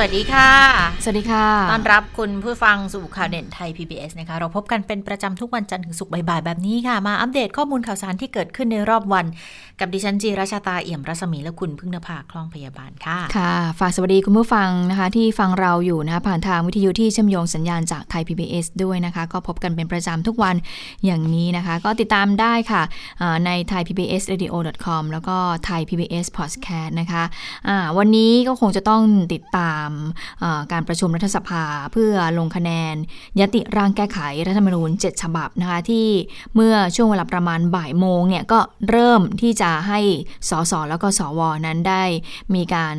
วัสดีค่ะ สวัสดีค่ะ ต้อนรับคุณผู้ฟังสู่ข่าวเด่นไทย PBS นะคะ เราพบกันเป็นประจำทุกวันจันทร์ถึงศุกร์บ่ายๆ แบบนี้ค่ะ มาอัปเดตข้อมูลข่าวสารที่เกิดขึ้นในรอบวัน กับดิฉันจีราชาตาเอี่ยมรัศมีและคุณพึ่งนภาคล่องพยาบาลค่ะ ค่ะ ฝากสวัสดีคุณผู้ฟังนะคะ ที่ฟังเราอยู่นะคะผ่านทางวิทยุที่เชื่อมโยงสัญญาณจากไทย PBS ด้วยนะคะ ก็พบกันเป็นประจำทุกวันอย่างนี้นะคะ ก็ติดตามได้ค่ะใน thaipbsradio.com แล้วก็ Thai PBS Podcast นะคะะวันนี้ก็คงจะต้องติดตามการประชุมรัฐสภาเพื่อลงคะแนน ยติร่างแก้ไขรัฐธรรมนูญ 7 ฉบับนะคะที่เมื่อช่วงเวลาประมาณบ่ายโมงเนี่ยก็เริ่มที่จะให้สสแล้วก็สวนั้นได้มีการ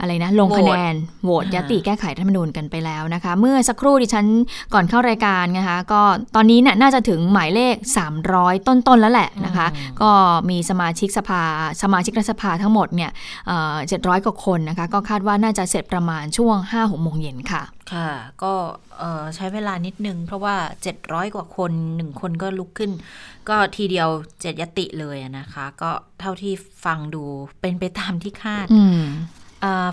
อะไรนะ ลงคะแนนโหวตยติแก้ไขรัฐธรรมนูญกันไปแล้วนะคะ เมื่อสักครู่ดิฉันก่อนเข้ารายการนะคะ ก็ตอนนี้เนี่ยน่าจะถึงหมายเลข 300 ต้นๆแล้วแหละนะคะ ก็มีสมาชิกสภาสมาชิกรัฐสภาทั้งหมดเนี่ยเจ็ดร้อยกว่าคนนะคะ ก็คาดว่าน่าจะเสร็จประมาณช่วง5้าหกโมงเย็นค่ะ ค่ะ ก็ใช้เวลานิดนึง เพราะว่า 700 กว่าคนหนึ่งคนก็ลุกขึ้น ก็ทีเดียวเจ็ดยติเลยนะคะ ก็เท่าที่ฟังดูเป็นไปตามที่คาด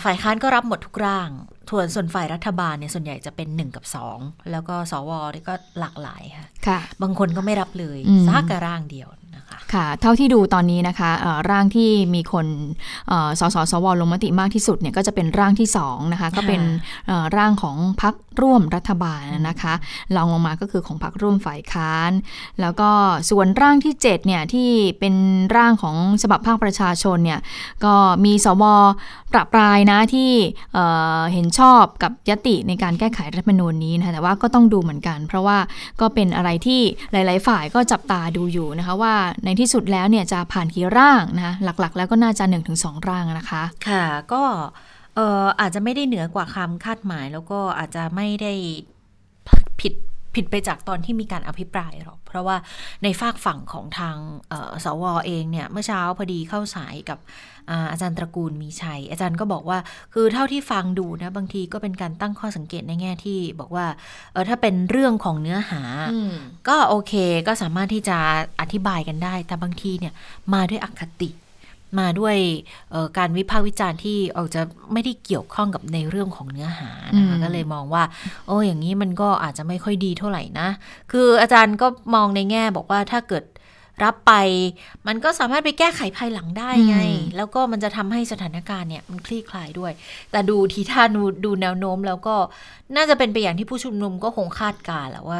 ฝ่ายค้านก็รับหมดทุกร่างส่วนส่วนฝ่ายรัฐบาลเนี่ยส่วนใหญ่จะเป็น 1 กับ 2 แล้วก็สวนี่ก็หลากหลายค่ะค่ะบางคนก็ไม่รับเลยซักกระร่างเดียวนะคะค่ะ เท่าที่ดูตอนนี้นะคะร่างที่มีคนสสสวลงมติมากที่สุดเนี่ยก็จะเป็นร่างที่2นะคะก็เป็นร่างของพักร่ ร่วมรัฐบาลนะคะลองลงมาก็คือของพักร่วมฝ่ายค้าน แล้วก็ส่วนร่างที่7เนี่ยที่เป็นร่างของฉบับภาคประชาชนเนี่ยก็มีสวประปรายนะที่เห็นชอบกับยติในการแก้ไขรัฐมนูญนี้นะคะแต่ว่าก็ต้องดูเหมือนกัน เพราะว่าก็เป็นอะไรที่หลาย ๆ ฝ่ายก็จับตาดูอยู่นะคะว่าในที่สุดแล้วเนี่ยจะผ่านกี่ร่างนะหลัก ๆ แล้วก็น่าจะ 1-2 ร่างนะคะ ค่ะก็ เอออาจจะไม่ได้เหนือกว่าคำคาดหมาย แล้วก็อาจจะไม่ได้ผิดผิดไปจากตอนที่มีการอภิปรายหรอก เพราะว่าในฝากฝั่งของทางสวอเองเนี่ย เมื่อเช้าพอดีเข้าสายกับอาจารย์ตระกูลมีชัย อาจารย์ก็บอกว่าคือเท่าที่ฟังดูนะบางทีก็เป็นการตั้งข้อสังเกตในแง่ที่บอกว่าเออถ้าเป็นเรื่องของเนื้อหา ก็โอเคก็สามารถที่จะอธิบายกันได้ แต่บางทีเนี่ยมาด้วยอคติ มาด้วยการวิพากษ์วิจารณ์ที่ออกจะไม่ได้เกี่ยวข้องกับในเรื่องของเนื้อหานะคะก็เลยมองว่า โอ้อย่างนี้มันก็อาจจะไม่ค่อยดีเท่าไหร่นะ คืออาจารย์ก็มองในแง่บอกว่าถ้าเกิดรับไป มันก็สามารถไปแก้ไขภายหลังได้ไง แล้วก็มันจะทำให้สถานการณ์เนี่ยมันคลี่คลายด้วย แต่ดูทีท่าดูดูแนวโน้มแล้วก็น่าจะเป็นไปอย่างที่ผู้ชุมนุมก็คงคาดการแหละว่า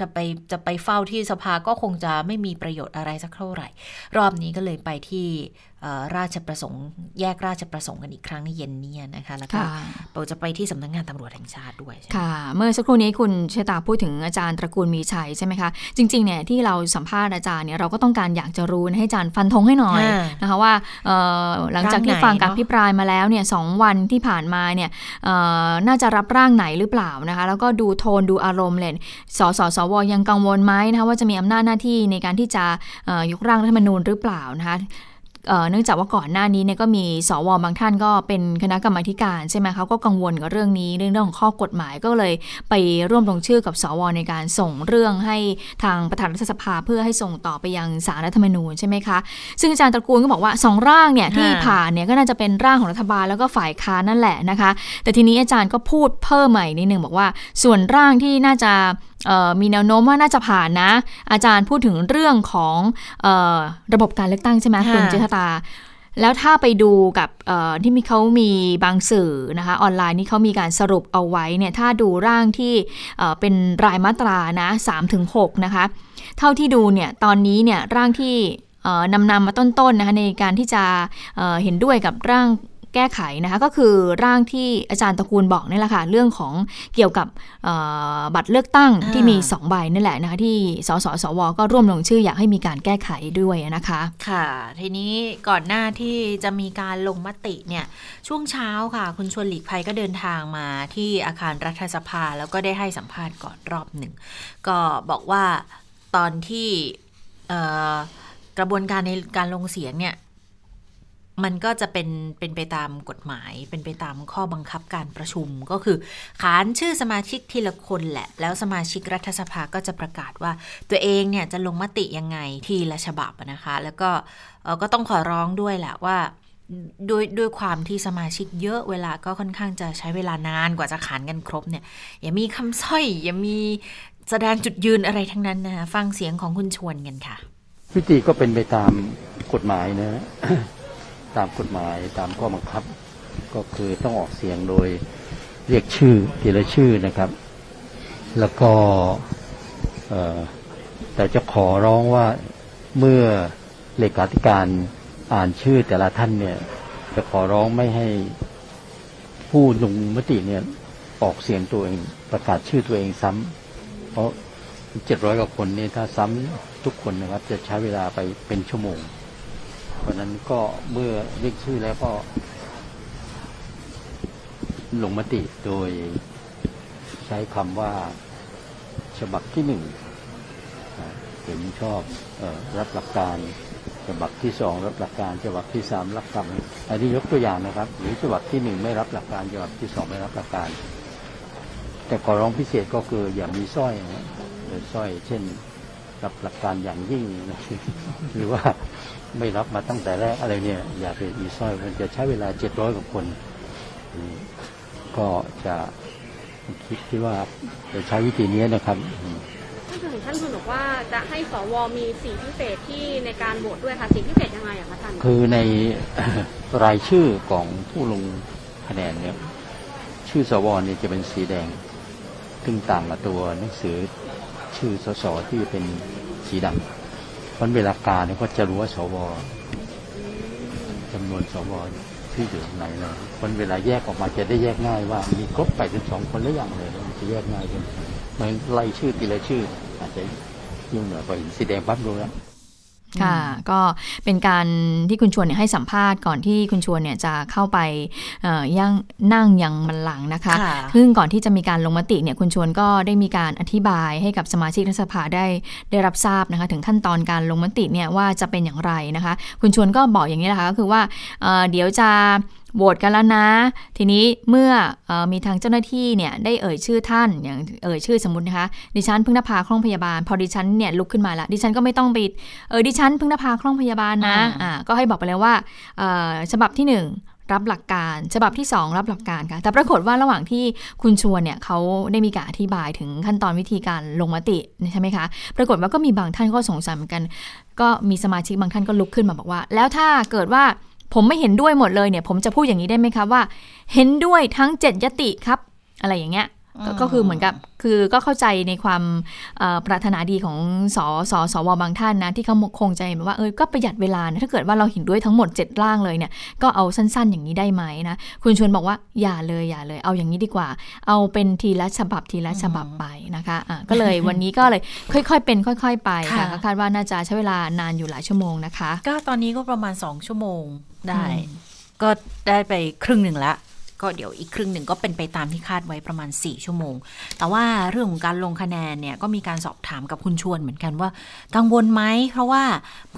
จะไปจะไปเฝ้าที่สภาก็คงจะไม่มีประโยชน์อะไรสักเท่าไหร่ รอบนี้ก็เลยไปที่ ราชประสงค์ แยกราชประสงค์กันอีกครั้งในเย็นนี้นะคะ แล้วก็เราจะไปที่สำนักงงานตำรวจแห่งชาติด้วยค่ะ เมื่อสักครู่นี้คุณเชตาพูดถึงอาจารย์ตระกูลมีชัยใช่ไหมคะ จริงๆเนี่ยที่เราสัมภาษณ์อาจารย์เนี่ยเราก็ต้องการอยากจะรู้ให้อาจารย์ฟันธงให้หน่อยนะคะว่าหลังจากที่ฟังการพิปรายมาแล้วเนี่ยสวันที่ผ่านมาเนี่ยน่าจะรับร่างไหนหรือเปล่านะคะ แล้วก็ดูโทนดูอารมณ์เลยสสสวยังกังวลไหมนะคะว่าจะมีอำนาจหน้าที่ในการที่จะยกร่างรัฐธรรมนูญหรือเปล่านะคะ เนื่องจากว่าก่อนหน้านี้เนี่ยก็มีสวบางท่านก็เป็นคณะกรรมาการใช่ไหมเขาก็กังวลกับเรื่องนี้เรื่องของข้อกฎหมายก็เลยไปร่วมลงชื่อกับสวในการส่งเรื่องให้ทางประธานรัฐสภาเพื่อให้ส่งต่อไปยังสารรัฐธรรมนูญใช่ไหมคะซึ่งอาจารย์ตระกูลก็บอกว่า2ร่างเนี่ยที่ผ่านเนี่ยก็น่าจะเป็นร่างของรัฐบาลแล้วก็ฝ่ายค้านนั่นแหละนะคะ แต่ทีนี้อาจารย์ก็พูดเพิ่มใหม่นิดนึงบอกว่าส่วนร่างที่น่าจะมีแนวโน้มว่าน่าจะผ่านนะ อาจารย์พูดถึงเรื่องของออระบบการเลือกตั้งใช่ไหมคุณเจษตา แล้วถ้าไปดูกับที่มีเขามีบางสื่อนะคะออนไลน์นี่เขามีการสรุปเอาไว้เนี่ยถ้าดูร่างที่เป็นรายมาตรานะ3-6นะคะเท่าที่ดูเนี่ยตอนนี้เนี่ยร่างที่นำนำมาต้นๆนะคะในการที่จะเห็นด้วยกับร่าง แก้ไขนะคะก็คือร่างที่อาจารย์ตระกูลบอกนี่แหละค่ะเรื่องของเกี่ยวกับบัตรเลือกตั้งที่มี 2 ใบนี่แหละนะคะที่สสสว ก็ร่วมลงชื่ออยากให้มีการแก้ไขด้วยนะคะ ค่ะ ทีนี้ก่อนหน้าที่จะมีการลงมติเนี่ยช่วงเช้าค่ะ คุณชวนหลีกภัยก็เดินทางมาที่อาคารรัฐสภาแล้วก็ได้ให้สัมภาษณ์ก่อนรอบหนึ่ง ก็บอกว่าตอนที่กระบวนการในการลงเสียงเนี่ย มันก็จะเป็นเป็นไปตามกฎหมาย เป็นไปตามข้อบังคับการประชุมก็คือ ขานชื่อสมาชิกทีละคนแหละ แล้วสมาชิกรัฐสภาก็จะประกาศว่า ตัวเองเนี่ยจะลงมติยังไงทีละฉบับนะคะ แล้วก็ก็ต้องขอร้องด้วยแหละว่าด้วยด้วยความที่สมาชิกเยอะเวลาก็ค่อนข้างจะใช้เวลานานกว่าจะขานกันครบเนี่ย อย่ามีคำสร้อย อย่ามีแสดงจุดยืนอะไรทั้งนั้นนะคะฟังเสียงของคุณชวนกันค่ะพิธีก็เป็นไปตามกฎหมายนะ ตามกฎหมายตามข้อบังคับ ก็คือต้องออกเสียงโดยเรียกชื่อทีละชื่อนะครับ แล้วก็แต่จะขอร้องว่าเมื่อเลขาธิการอ่านชื่อแต่ละท่านเนี่ย จะขอร้องไม่ให้ผู้ลงมติเนี่ยออกเสียงตัวเองประกาศชื่อตัวเองซ้ำเพราะเจ็ดร้อยกว่าคนเนี่ยถ้าซ้ำทุกคนนะครับ จะใช้เวลาไปเป็นชั่วโมง เพราะนั้นก็เมื่อเรียกชื่อแล้วก็ ลงมติโดยใช้คำว่าฉบับที่หนึ่งเห็นชอบอรับหลักการฉบับที่สองรับหลักการฉบับที่สามรับคำอันนี้ยกตัวอย่างนะครับ หรือฉบับที่หนึ่งไม่รับหลักการฉบับที่สองไม่รับหลักการ แต่ขอร้องพิเศษก็คืออย่ามีสร้อยนะสร้อย เช่นรับหลักการอย่างยิ่ง หรือว่า ไม่รับมาตั้งแต่แรกอะไรเนี่ย อย่าไปมีสร้อยมันจะใช้เวลาเจ็ดร้อยกว่าคนก็จะคิดที่ว่าจะใช้วิธีนี้นะครับท่านถึงท่านคุณบอกว่าจะให้สวมีสีพิเศษที่ในการโหวตด้วยค่ะสีพิเศษยังไงอะคะท่านคือในรายชื่อของผู้ลงคะแนนเนี่ยชื่อสวเนี่ยจะเป็นสีแดงซึ่งต่างกับตัวหนังสือชื่อสสที่เป็นสีดำ มันเวลาการเนี่ยก็จะรู้ว่าสวจำนวนสวที่อยู่ไหนเลยคนเวลาแยกออกมาจะได้แยกง่ายว่า มีครบไปถึงสองคนหรือยังเลยมันจะแยกง่ายขึ้นมันไล่ชื่อทีละชื่อ อาจจะยุ่งหน่อยพอเห็นสีแดงปั๊บรู้แล้ว ค่ะ ก็เป็นการที่คุณชวนเนี่ยให้สัมภาษณ์ก่อนที่คุณชวนเนี่ยจะเข้าไปย่างนั่งยังมันหลังนะคะ ซึ่งก่อนที่จะมีการลงมติเนี่ยคุณชวนก็ได้มีการอธิบายให้กับสมาชิกรัฐสภาได้ได้รับทราบนะคะถึงขั้นตอนการลงมติเนี่ยว่าจะเป็นอย่างไรนะคะ คุณชวนก็บอกอย่างนี้นะคะก็คือว่าเดี๋ยวจะ โหวตกันแล้วนะ ทีนี้เมื่ออมีทางเจ้าหน้าที่เนี่ยได้เอ่ยชื่อท่านอย่างเอ่ยชื่อสมมตินะคะดิฉันพึ่งนภาคล่องพยาบาล พอดิฉันเนี่ยลุกขึ้นมาละดิฉันก็ไม่ต้องไปเออดิฉันพึ่งนภาคล่องพยาบาลนะอ่าก็ให้บอกไปเลยว่าฉบับที่ 1รับหลักการฉบับที่ 2 รับหลักการค่ะ แต่ปรากฏว่าระหว่างที่คุณชวนเนี่ยเขาได้มีการอธิบายถึงขั้นตอนวิธีการลงมติใช่ไหมคะ ปรากฏว่าก็มีบางท่านก็สงสัยเหมือนกัน ก็มีสมาชิกบางท่านก็ลุกขึ้นมาบอกว่า แล้วถ้าเกิดว่า ผมไม่เห็นด้วยหมดเลยเนี่ย ผมจะพูดอย่างนี้ได้ไหมครับว่า เห็นด้วยทั้งเจ็ดยติครับ อะไรอย่างเงี้ย ก็คือเหมือนกับคือก็เข้าใจในความปรารถนาดีของสสสวบางท่านนะที่เขาคงใจแบบว่าเออก็ประหยัดเวลานะถ้าเกิดว่าเราเห็นด้วยทั้งหมด 7 ร่างเลยเนี่ยก็เอาสั้นๆ อย่างนี้ได้ไหมนะคุณชวนบอกว่าอย่าเลยอย่าเลยเอาอย่างนี้ดีกว่า เอาเป็นทีละฉบับทีละฉบับไปนะคะะก็เลยวันนี้ก็เลยค่อยๆ เป็นค่อย ๆ ไปค่ะคาดว่าน่าจะใช้เวลานานอยู่หลายชั่วโมงนะคะ ก็ตอนนี้ก็ประมาณ 2 ชั่วโมงได้ ก็ได้ไปครึ่งหนึ่งแล้ว ก็เดี๋ยวอีกครึ่งหนึ่งก็เป็นไปตามที่คาดไว้ประมาณ 4 ชั่วโมง แต่ว่าเรื่องของการลงคะแนนเนี่ยก็มีการสอบถามกับคุณชวนเหมือนกันว่า กังวลไหม เพราะว่า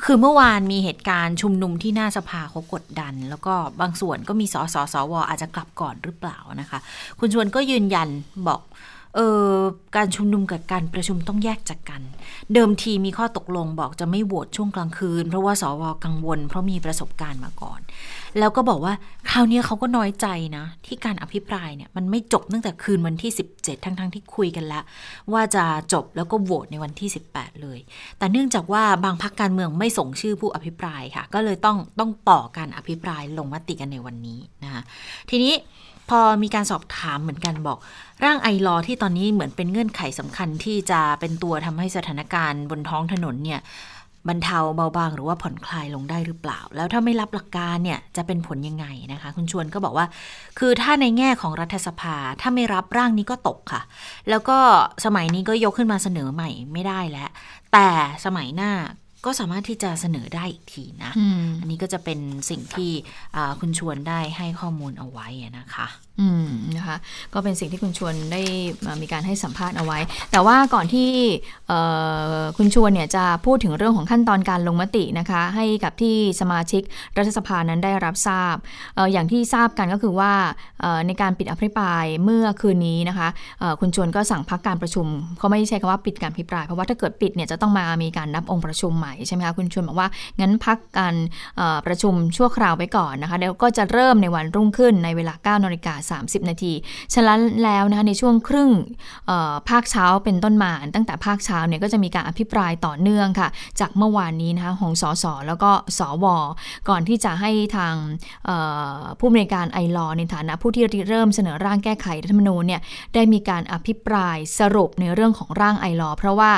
คือเมื่อวานมีเหตุการณ์ชุมนุมที่หน้าสภาเขากดดัน แล้วก็บางส่วนก็มีสสสวอาจจะกลับก่อนหรือเปล่านะคะ คุณชวนก็ยืนยันบอก เออการชุมนุมกับการประชุมต้องแยกจากกัน เดิมทีมีข้อตกลงบอกจะไม่โหวตช่วงกลางคืน เพราะว่าสวกังวล เพราะมีประสบการณ์มาก่อน แล้วก็บอกว่าคราวนี้เขาก็น้อยใจนะ ที่การอภิปรายเนี่ยมันไม่จบตั้งแต่คืนวันที่ 17 ทั้งๆทที่คุยกันแล้ว ว่าจะจบแล้วก็โหวตในวันที่ 18 เลย แต่เนื่องจากว่าบางพักการเมืองไม่ส่งชื่อผู้อภิปรายค่ะ ก็เลยต้องต้องต่อการอภิปรายลงมติกันในวันนี้นะคะทีนี้ พอมีการสอบถามเหมือนกันบอก ร่างไอรอที่ตอนนี้เหมือนเป็นเงื่อนไขสำคัญที่จะเป็นตัวทำให้สถานการณ์บนท้องถนนเนี่ยบรรเทาเบาบางหรือว่าผ่อนคลายลงได้หรือเปล่า แล้วถ้าไม่รับหลักการเนี่ยจะเป็นผลยังไงนะคะ คุณชวนก็บอกว่า คือถ้าในแง่ของรัฐสภาถ้าไม่รับร่างนี้ก็ตกค่ะ แล้วก็สมัยนี้ก็ยกขึ้นมาเสนอใหม่ไม่ได้แล้ว แต่สมัยหน้า ก็สามารถที่จะเสนอได้อีกทีนะ อันนี้ก็จะเป็นสิ่งที่คุณชวนได้ให้ข้อมูลเอาไว้นะคะ อืมนะคะ ก็เป็นสิ่งที่คุณชวนได้มีการให้สัมภาษณ์เอาไว้ แต่ว่าก่อนที่คุณชวนเนี่ยจะพูดถึงเรื่องของขั้นตอนการลงมตินะคะ ให้กับที่สมาชิกรัฐสภานั้นได้รับทราบออย่างที่ทราบกันก็คือว่าในการปิดอภิปรายเมื่อคืนนี้นะคะคุณชวนก็สั่งพักการประชุมเขาไม่ใช่คำว่าปิดการอภิปรายเพราะว่าถ้าเกิดปิดเนี่ยจะต้องมามีการนับองค์ประชุมใหม่ใช่ไหมคะคุณชวนบอกว่างั้นพักการประชุมชั่วคราวไว้ก่อนนะคะแล้วก็จะเริ่มในวันรุ่งขึ้นในเวลา9นาฬิกา30 นาทีฉะนั้นแล้วนะคะในช่วงครึ่งภาคเช้าเป็นต้นมาตั้งแต่ภาคเช้าเนี่ยก็จะมีการอภิปรายต่อเนื่องค่ะ จากเมื่อวานนี้นะคะของสสแล้วก็สวก่อนที่จะให้ทางผู้บริการไอรอในฐานะผู้ที่เริ่มเสนอร่างแก้ไขรัฐธรรมนูญเนี่ยได้มีการอภิปรายสรุปในเรื่องของร่างไอรอเพราะว่า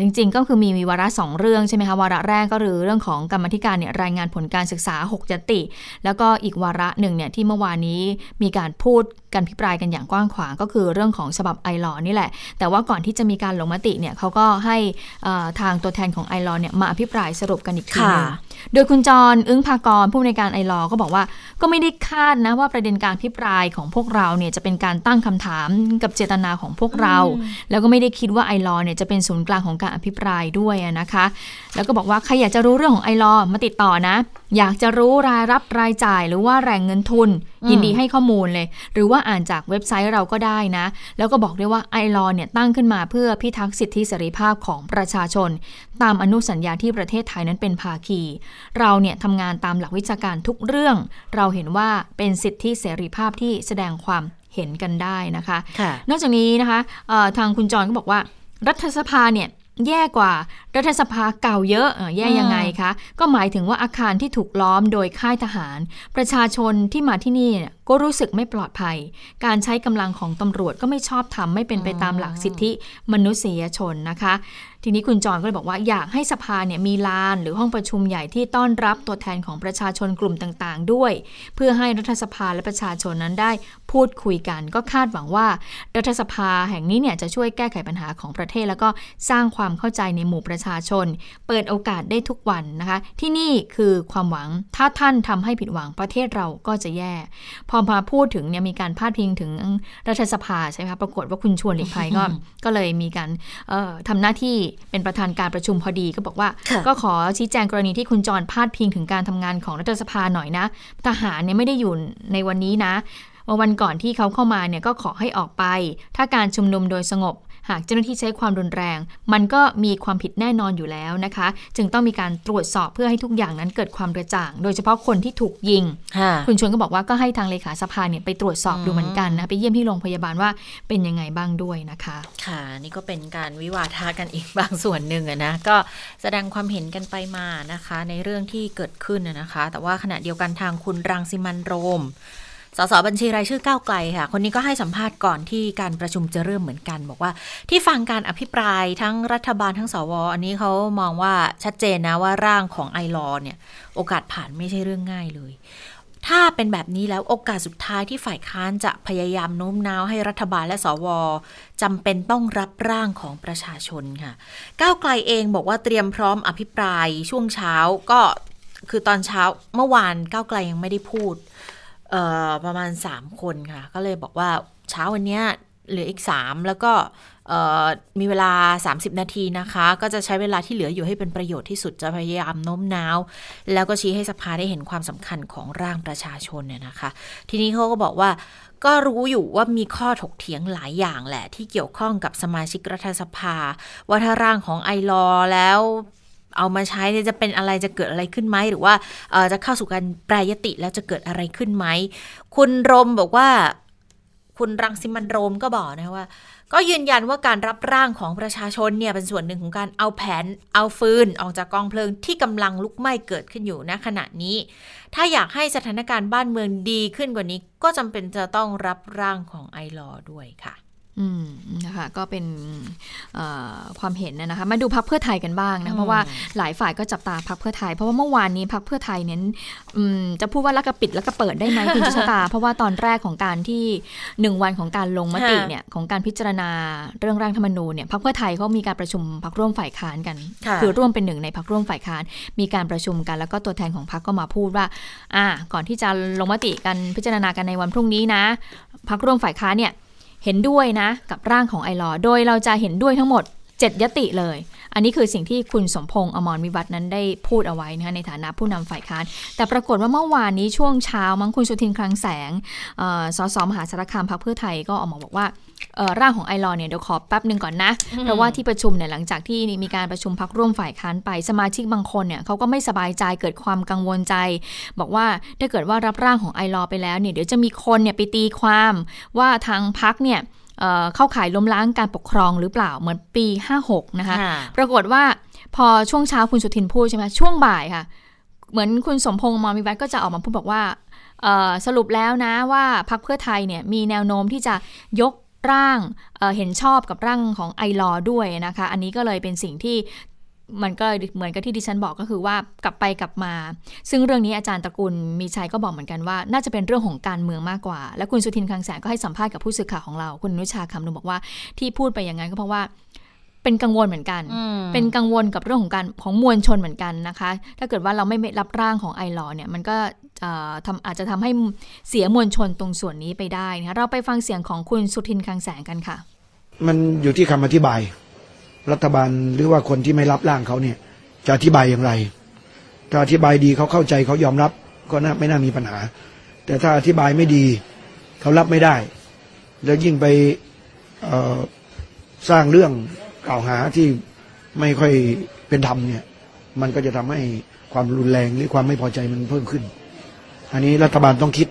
จริงๆก็คือมีมีวาระสองเรื่องใช่ไหมคะวาระแรกก็คือเรื่องของกรรมธิการเนี่ยรายงานผลการศึกษา 6 ยติ แล้วก็อีกวาระหนึ่งเนี่ยที่เมื่อวานนี้มีการพูด กันพิปรายกันอย่างกว้างขวางก็คือเรื่องของฉบับไอรอนี่แหละ แต่ว่าก่อนที่จะมีการลงมติเนี่ยเขาก็ให้ทางตัวแทนของไอรอเนี่ยมาอภิปรายสรุปกันอีกทีนึงโดยคุณจรอึ้งภากรผู้ในการไอรอก็บอกว่า ก็ไม่ได้คาดนะว่าประเด็นการพิปรายของพวกเราเนี่ยจะเป็นการตั้งคำถามกับเจตนาของพวกเรา แล้วก็ไม่ได้คิดว่าไอรอเนี่ยจะเป็นศูนย์กลางของการอภิปรายด้วยนะคะ แล้วก็บอกว่าใครอยากจะรู้เรื่องของไอรอมาติดต่อนะ อยากจะรู้รายรับรายจ่ายหรือว่าแหล่งเงินทุน ยินดีให้ข้อมูลเลย หรือว่าอ่านจากเว็บไซต์เราก็ได้นะ แล้วก็บอกด้วยว่าไอรอเนี่ยตั้งขึ้นมาเพื่อพิทักษ์สิทธิเสรีภาพของประชาชน ตามอนุสัญญาที่ประเทศไทยนั้นเป็นภาคี เราเนี่ยทำงานตามหลักวิชาการทุกเรื่อง เราเห็นว่าเป็นสิทธิเสรีภาพที่แสดงความเห็นกันได้นะคะคะนอกจากนี้นะคะทางคุณจรก็บอกว่ารัฐสภาเนี่ย แย่กว่ารัฐสภาเก่าเยอะแย่ยังไงคะ ก็หมายถึงว่าอาคารที่ถูกล้อมโดยค่ายทหาร ประชาชนที่มาที่นี่ก็รู้สึกไม่ปลอดภัย การใช้กำลังของตำรวจก็ไม่ชอบทำไม่เป็นไปตามหลักสิทธิมนุษยชนนะคะ ทีนี้คุณจอนก็เลยบอกว่าอยากให้สภาเนี่ยมีลานหรือห้องประชุมใหญ่ที่ต้อนรับตัวแทนของประชาชนกลุ่มต่างๆ ด้วย เพื่อให้รัฐสภาและประชาชนนั้นได้ พูดคุยกัน ก็คาดหวังว่ารัฐสภาแห่งนี้เนี่ยจะช่วยแก้ไขปัญหาของประเทศ แล้วก็สร้างความเข้าใจในหมู่ประชาชน เปิดโอกาสได้ทุกวันนะคะ ที่นี่คือความหวังถ้าท่านทำให้ผิดหวังประเทศเราก็จะแย่ พอมาพูดถึงเนี่ยมีการพาดพิงถึงรัฐสภาใช่ไหมคะปรากฏว่าคุณชวนหลีกภัยก็ก็เลยมีการทำหน้าที่เป็นประธานการประชุมพอดีก็บอกว่า ก็ขอชี้แจงกรณีที่คุณจรพาดพิงถึงการทำงานของรัฐสภาหน่อยนะ ทหารเนี่ยไม่ได้อยู่ในวันนี้นะ วันก่อนที่เขาเข้ามาเนี่ยก็ขอให้ออกไป ถ้าการชุมนุมโดยสงบ หากเจ้าหน้าที่ใช้ความรุนแรง มันก็มีความผิดแน่นอนอยู่แล้วนะคะ จึงต้องมีการตรวจสอบเพื่อให้ทุกอย่างนั้นเกิดความกระจ่าง โดยเฉพาะคนที่ถูกยิง คุณชวนก็บอกว่าก็ให้ทางเลขาสภาเนี่ยไปตรวจสอบดูเหมือนกันนะไปเยี่ยมที่โรงพยาบาลว่าเป็นยังไงบ้างด้วยนะคะ ค่ะ นี่ก็เป็นการวิวาทากันอีกบางส่วนหนึ่งนะก็แสดงความเห็นกันไปมานะคะ ในเรื่องที่เกิดขึ้นนะคะ แต่ว่าขณะเดียวกันทางคุณรังสิมันโรม สสบัญชีรายชื่อก้าวไกลค่ะ คนนี้ก็ให้สัมภาษณ์ก่อนที่การประชุมจะเริ่มเหมือนกัน บอกว่าที่ฟังการอภิปรายทั้งรัฐบาลทั้งสว อันนี้เขามองว่าชัดเจนนะว่าร่างของไอรอเนี่ย โอกาสผ่านไม่ใช่เรื่องง่ายเลย ถ้าเป็นแบบนี้แล้วโอกาสสุดท้ายที่ฝ่ายค้านจะพยายามโน้มน้าวให้รัฐบาลและสวจำเป็นต้องรับร่างของประชาชนค่ะ ก้าวไกลเองบอกว่าเตรียมพร้อมอภิปรายช่วงเช้าก็คือตอนเช้าเมื่อวานก้าวไกลยังไม่ได้พูด ประมาณ 3 คนค่ะ ก็เลยบอกว่าเช้าวันนี้เหลืออีก 3 แล้วก็มีเวลา 30 นาทีนะคะ ก็จะใช้เวลาที่เหลืออยู่ให้เป็นประโยชน์ที่สุดจะพยายามโน้มน้าว แล้วก็ชี้ให้สภาได้เห็นความสำคัญของร่างประชาชนเนี่ยนะคะ ทีนี้เขาก็บอกว่าก็รู้อยู่ว่ามีข้อถกเถียงหลายอย่างแหละ ที่เกี่ยวข้องกับสมาชิกรัฐสภา ว่าถ้าร่างของไอรอแล้ว เอามาใช้จะเป็นอะไรจะเกิดอะไรขึ้นไหมหรือว่าจะเข้าสู่การแปรยติแล้วจะเกิดอะไรขึ้นไหม คุณรมบอกว่าคุณรังสิมันโรมก็บอกนะว่า ก็ยืนยันว่าการรับร่างของประชาชนเนี่ยเป็นส่วนหนึ่งของการเอาแผนเอาฟืนออกจากกองเพลิงที่กำลังลุกไหม้เกิดขึ้นอยู่ณขณะนี้ ถ้าอยากให้สถานการณ์บ้านเมืองดีขึ้นกว่านี้ ก็จำเป็นจะต้องรับร่างของไอรอด้วยค่ะ อืมนะคะก็เป็นความเห็นนะคะมาดูพักเพื่อไทยกันบ้างนะเพราะว่าหลายฝ่ายก็จับตาพักเพื่อไทย เพราะว่าเมื่อวานนี้พักเพื่อไทยเน้นจะพูดว่าลักกระปิดลักกระเปิดได้ไหมคุณชะตา เพราะว่าตอนแรกของการที่หนึ่งวันของการลงมติเนี่ยของการพิจารณาเรื่องร่างธรรมนูญเนี่ยพักเพื่อไทยเขามีการประชุมพักร่วมฝ่ายค้านกัน คือร่วมเป็นหนึ่งในพักร่วมฝ่ายค้าน มีการประชุมกันแล้วก็ตัวแทนของพักก็มาพูดว่าอ่าก่อนที่จะลงมติกันพิจารณากันในวันพรุ่งนี้นะพักร่วมฝ่ายค้านเนี่ย เห็นด้วยนะกับร่างของไอรอโดยเราจะเห็นด้วยทั้งหมด 7 ยติเลย อันนี้คือสิ่งที่คุณสมพงษ์อมรวิวัฒนั้นได้พูดเอาไว้นะคะในฐานะผู้นำฝ่ายค้าน แต่ปรากฏว่าเมื่อวานนี้ช่วงเช้ามั้งคุณสุทินคลังแสงสสมหาสารคามพรรคเพื่อไทยก็ออกมาบอกว่าร่างของไอรอเนี่ยเดี๋ยวขอแป๊บหนึ่งก่อนนะ เพราะว่าที่ประชุมเนี่ยหลังจากที่มีการประชุมพักร่วมฝ่ายค้านไปสมาชิกบางคนเนี่ยเขาก็ไม่สบายใจเกิดความกังวลใจ บอกว่าถ้าเกิดว่ารับร่างของไอรอไปแล้วเนี่ยเดี๋ยวจะมีคนเนี่ยไปตีความว่าทางพักเนี่ย เข้าข่ายล้มล้างการปกครองหรือเปล่าเหมือนปี 56 นะคะ ปรากฏว่าพอช่วงเช้าคุณสุทินพูดใช่ไหมช่วงบ่ายค่ะ เหมือนคุณสมพงษ์มอมิวัตก็จะออกมาพูดบอกว่าสรุปแล้วนะว่าพรรคเพื่อไทยเนี่ยมีแนวโน้มที่จะยกร่างเเห็นชอบกับร่างของไอรอด้วยนะคะ อันนี้ก็เลยเป็นสิ่งที่ มันก็เหมือนกับที่ดิฉันบอกก็คือว่ากลับไปกลับมา ซึ่งเรื่องนี้อาจารย์ตระกูลมีชัยก็บอกเหมือนกันว่า น่าจะเป็นเรื่องของการเมืองมากกว่า และคุณสุทินคังแสงก็ให้สัมภาษณ์กับผู้สื่อข่าวของเรา คุณนุชาคำนุบอกว่าที่พูดไปอย่างนั้นก็เพราะว่าเป็นกังวลเหมือนกัน เป็นกังวลกับเรื่องของการของมวลชนเหมือนกันนะคะ ถ้าเกิดว่าเราไม่รับร่างของไอรอเนี่ย มันก็ทำอาจจะทำให้เสียมวลชนตรงส่วนนี้ไปได้นะคะเราไปฟังเสียงของคุณสุทินคังแสงกันค่ะ มันอยู่ที่คำอธิบาย รัฐบาลหรือว่าคนที่ไม่รับร่างเขาเนี่ย จะอธิบายอย่างไร ถ้าอธิบายดีเขาเข้าใจเขายอมรับก็น่าไม่น่ามีปัญหา แต่ถ้าอธิบายไม่ดีเขารับไม่ได้ แล้วยิ่งไปสร้างเรื่องกล่าวหาที่ไม่ค่อยเป็นธรรมเนี่ย มันก็จะทำให้ความรุนแรงหรือความไม่พอใจมันเพิ่มขึ้น อันนี้รัฐบาลต้องคิด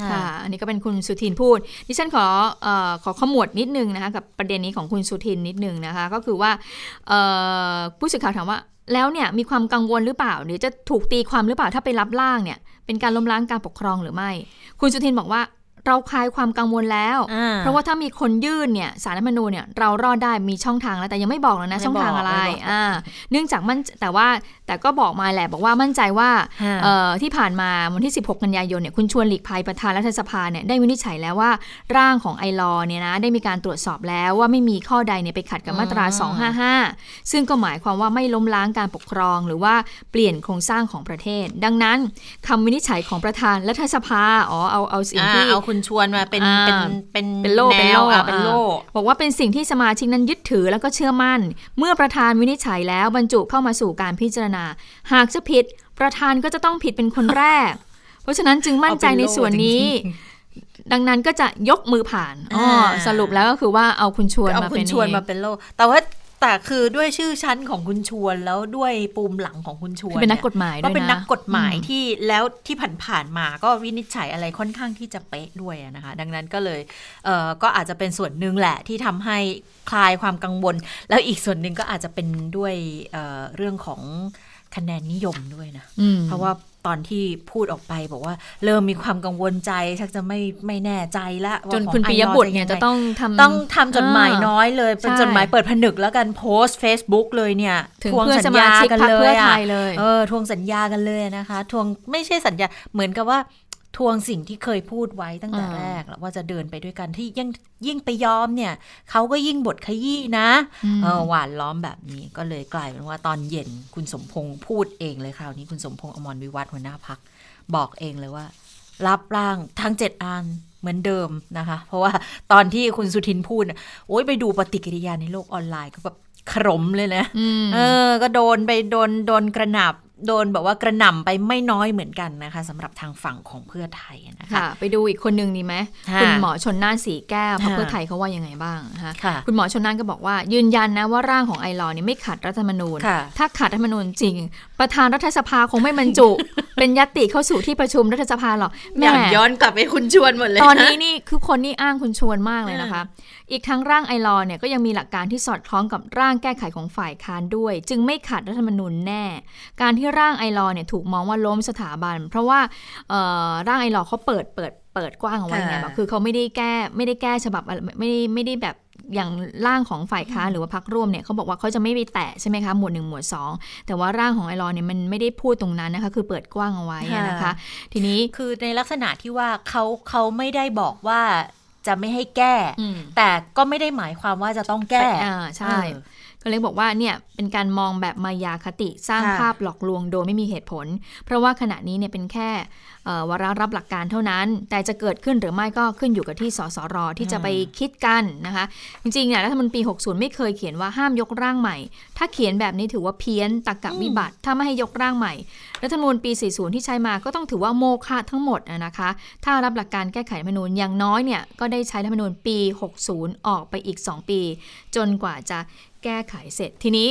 ค่ะอันนี้ก็เป็นคุณสุทินพูด ดิฉันขออขอขมวดนิดนึงนะคะกับประเด็นนี้ของคุณสุทินนิดนึงนะคะ ก็คือว่าผู้สื่อข่าวถามว่าแล้วเนี่ยมีความกังวลหรือเปล่า หรือจะถูกตีความหรือเปล่าถ้าไปรับล่างเนี่ยเป็นการล้มล้างการปกครองหรือไม่ คุณสุทินบอกว่า เราคลายความกังวลแล้ว เพราะว่าถ้ามีคนยื่นเนี่ยสารรัฐมนูญเนี่ยเรารอดได้มีช่องทางแล้วแต่ยังไม่บอกเลยนะช่องทางอะไรอ่าเนื่องจากมันแต่ว่าแต่ก็บอกมาแหละบอกว่ามั่นใจว่าที่ผ่านมาวันที่ 16 กันยายนเนี่ยคุณชวนหลีกภัยประธานรัฐสภาเนี่ยได้วินิจฉัยแล้วว่าร่างของไอรอเนี่ยนะได้มีการตรวจสอบแล้วว่าไม่มีข้อใดเนี่ยไปขัดกับมาตรา 255 ซึ่งก็หมายความว่าไม่ล้มล้างการปกครอง หรือว่าเปลี่ยนโครงสร้างของประเทศ ดังนั้นคำวินิจฉัยของประธานรัฐสภาอ๋อเอาเอาสิ่งที่เอาคุณชวนมาเป็นเป็นเป็นเป็นโล่เป็นโล่เป็นโล่บอกว่าเป็นสิ่งที่สมาชิกนั้นยึดถือแล้วก็เชื่อมั่น เมื่อประธานวินิจฉัยแล้วบรรจุเข้ามาสู่การพิจารณา หากจะผิดประธานก็จะต้องผิดเป็นคนแรก เพราะฉะนั้นจึงมั่นใจในส่วนนี้ดังนั้นก็จะยกมือผ่านอ๋อสรุปแล้วก็คือว่าเอาคุณชวนมาเป็นชวนมาเป็นโลแต่ว่า แต่คือด้วยชื่อชั้นของคุณชวนแล้วด้วยปูมหลังของคุณชวนเป็นนักกฎหมายก็เป็นนักกฎหมายที่แล้วที่ผ่านๆมาก็วินิจฉัยอะไรค่อนข้างที่จะเป๊ะด้วยนะคะ ดังนั้นก็เลยเออก็อาจจะเป็นส่วนหนึ่งแหละที่ทำให้คลายความกังวล แล้วอีกส่วนหนึ่งก็อาจจะเป็นด้วยเเรื่องของคะแนนนิยมด้วยนะ เพราะว่า ตอนที่พูดออกไปบอกว่าเริ่มมีความกังวลใจชักจะไม่ไม่แน่ใจละจนคุณปิยบุตรเนี่ยจะต้องทำต้องทำจดหมายน้อยเลยเป็นจดหมายเปิดผนึกแล้วกันโพสต์ Facebook เลยเนี่ยทวงสัญญากันเลยอะเออทวงสัญญากันเลยนะคะ ทวงไม่ใช่สัญญาเหมือนกับว่า ทวงสิ่งที่เคยพูดไว้ตั้งแต่แรกว่าจะเดินไปด้วยกันที่ยิ่งยิ่งไปยอมเนี่ยเขาก็ยิ่งบทขยี้นะเออหวานล้อมแบบนี้ก็เลยกลายเป็นว่าตอนเย็นคุณสมพงษ์พูดเองเลยคราวนี้คุณสมพงษ์อมรวิวัฒน์หัวหน้าพักบอกเองเลยว่า รับร่างทั้งเจ็ดอันเหมือนเดิมนะคะ เพราะว่าตอนที่คุณสุทินพูดโอ้ยไปดูปฏิกิริยาในโลกออนไลน์ก็แบบขมเลยนะ เออ ก็โดนไปโดนโดนกระหนับ โดนแบบว่ากระหน่ำไปไม่น้อยเหมือนกันนะคะสำหรับทางฝั่งของเพื่อไทยนะคะไปดูอีกคนนึงดีไหมคุณหมอชนน่านสีแก้วพรรคเพื่อไทยเขาว่ายังไงบ้างคะคุณหมอชนน่านก็บอกว่า ยืนยันนะว่าร่างของไอรอนี่ไม่ขัดรัฐธรรมนูญ ถ้าขัดรัฐธรรมนูญจริง ประธานรัฐสภาคงไม่บรรจุเป็นยติเข้าสู่ที่ประชุมรัฐสภาหรอกแม่ย้อนกลับไปคุณชวนหมดเลยตอนนี้นี่คือคนนี่อ้างคุณชวนมากเลยนะคะ อีกทั้งร่างไอรอเนี่ยก็ยังมีหลักการที่สอดคล้องกับร่างแก้ไขของฝ่ายค้านด้วย จึงไม่ขัดรัฐธรรมนูญแน่ การที่ร่างไอรอเนี่ยถูกมองว่าล้มสถาบัน เพราะว่าร่างไอรอเขาเปิดเปิดเปิดกว้างเอาไว้ไงแบบคือเขาไม่ได้แก้ไม่ได้แก้ฉบับไม่ได้ไม่ได้แบบ อย่างร่างของฝ่ายค้านหรือว่าพักร่วมเนี่ยเขาบอกว่าเขาจะไม่ไปแตะใช่ไหมคะหมวดหนึ่งหมวดสองแต่ว่าร่างของไอรอนเนี่ยมันไม่ได้พูดตรงนั้นนะคะ คือเปิดกว้างเอาไว้นะคะ ทีนี้คือในลักษณะที่ว่าเขาเขาไม่ได้บอกว่าจะไม่ให้แก้ แต่ก็ไม่ได้หมายความว่าจะต้องแก้อ่าใช่ ก็เลยบอกว่าเนี่ยเป็นการมองแบบมายาคติสร้างภาพหลอกลวงโดยไม่มีเหตุผล เพราะว่าขณะนี้เนี่ยเป็นแค่วาระรับหลักการเท่านั้น แต่จะเกิดขึ้นหรือไม่ก็ขึ้นอยู่กับที่สสรที่จะไปคิดกันนะคะ จริงๆเนี่ยรัฐมนตรี60 ไม่เคยเขียนว่าห้ามยกร่างใหม่ ถ้าเขียนแบบนี้ถือว่าเพี้ยนตักกะวิบัติ ถ้าไม่ให้ยกร่างใหม่ รัฐมนูญปี 40 ที่ใช้มาก็ต้องถือว่าโมฆะทั้งหมดนะคะ ถ้ารับหลักการแก้ไขรัฐมนูญอย่างน้อยเนี่ยก็ได้ใช้รัฐมนูญปี 60 ออกไปอีก 2 ปี จนกว่าจะ แก้ไขเสร็จทีนี้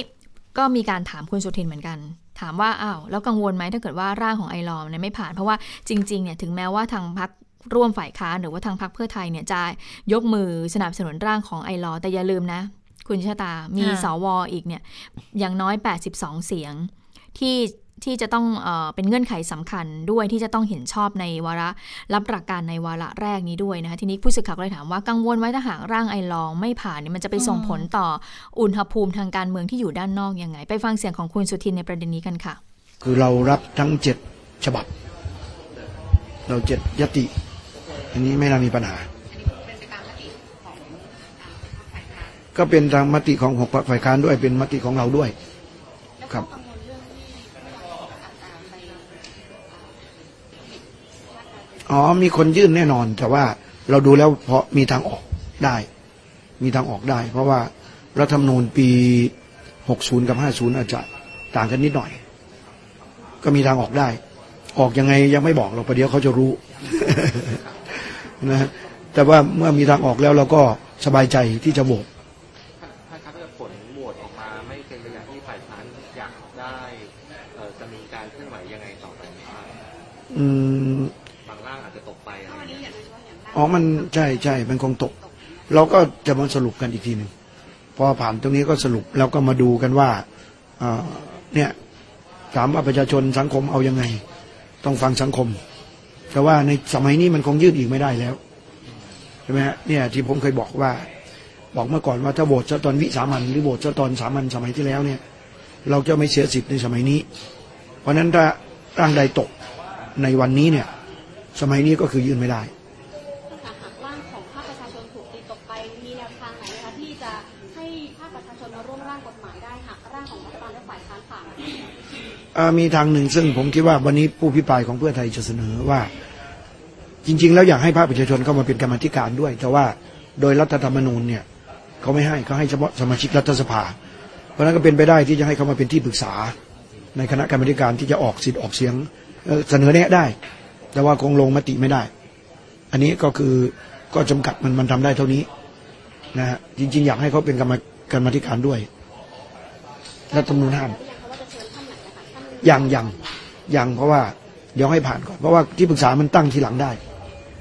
ก็มีการถามคุณสุทินเหมือนกัน ถามว่าอ้าวแล้วกังวลไหมถ้าเกิดว่าร่างของไอรอมเนี่ยไม่ผ่านเพราะว่าจริงๆเนี่ยถึงแม้ว่าทางพักร่วมฝ่ายค้านหรือว่าทางพักเพื่อไทยเนี่ยจะยกมือสนับสนุนร่างของไอรอแต่อย่าลืมนะ คุณชะตามีสวออีกเนี่ยอย่างน้อย 82 เสียงที่ ที่จะต้องเอเป็นเงื่อนไขสำคัญด้วยที่จะต้องเห็นชอบในวาระรับหลักการในวาระแรกนี้ด้วยนะคะทีนี้ผู้สื่อข่าวก็เลยถามว่ากังวลไว้ถ้าหากร่างไอลองไม่ผ่านเนี่ยมันจะไปส่งผลต่ออุณหภูมิทางการเมืองที่อยู่ด้านนอกยังไง ไปฟังเสียงของคุณสุทินในประเด็นนี้กันค่ะ คือเรารับทั้งเจ็ดฉบับ เราเจ็ดยติ อันนี้ไม่น่ามีปัญหา ก็เป็นทางมติของหกฝ่ายค้านด้วยเป็นมติของเราด้วยครับ อ๋อมีคนยื่นแน่นอน แต่ว่าเราดูแล้วเพราะมีทางออกได้ มีทางออกได้ เพราะว่ารัฐธรรมนูญปี 60 กับ 50 อาจจะต่างกันนิดหน่อย ก็มีทางออกได้ ออกยังไงยังไม่บอกเราประเดี๋ยวเขาจะรู้นะแต่ว่าเมื่อมีทางออกแล้วเราก็สบายใจที่จะโหวตถ้าครับผลโหวตออกมาไม่เป็นไปอย่างที่ฝ่ายค้านอยากได้จะมีการเคลื่อนไหวยังไงต่อไปอืม อ๋อมันใช่ใช่มันคงตก เราก็จะมาสรุปกันอีกทีหนึ่งพอผ่านตรงนี้ก็สรุปแล้วก็มาดูกันว่าเนี่ยถามว่าประชาชนสังคมเอายังไง ต้องฟังสังคม แต่ว่าในสมัยนี้มันคงยืดอีกไม่ได้แล้วใช่ไหมฮะเนี่ยที่ผมเคยบอกว่า บอกเมื่อก่อนว่าถ้าโหวตจะตอนวิสามันหรือโหวตจะตอนสามัญสมัยที่แล้วเนี่ย เราจะไม่เสียสิทธิ์ในสมัยนี้ เพราะนั้นถ้าร่างใดตกในวันนี้เนี่ย สมัยนี้ก็คือยื่นไม่ได้ มีทางหนึ่งซึ่งผมคิดว่าวันนี้ผู้พิปรายของเพื่อไทยจะเสนอว่า จริง ๆ แล้วอยากให้ภาคประชาชนเข้ามาเป็นกรรมธิการด้วย แต่ว่าโดยรัฐธรรมนูญเนี่ยเขาไม่ให้เขาให้เฉพาะสมาชิกรัฐสภา เพราะนั้นก็เป็นไปได้ที่จะให้เขามาเป็นที่ปรึกษา ในคณะกรรมการที่จะออกสิทธิ์ออกเสียงเสนอแนะได้ แต่ว่าคงลงมติไม่ได้ อันนี้ก็คือก็จำกัดมันมันทำได้เท่านี้นะฮะจริง ๆ อยากให้เขาเป็นกรรมกรรมธิการด้วยรัฐธรรมนูญห้าม ยังยังยังเพราะว่าเดี๋ยวให้ผ่านก่อนเพราะว่าที่ปรึกษามันตั้งทีหลังได้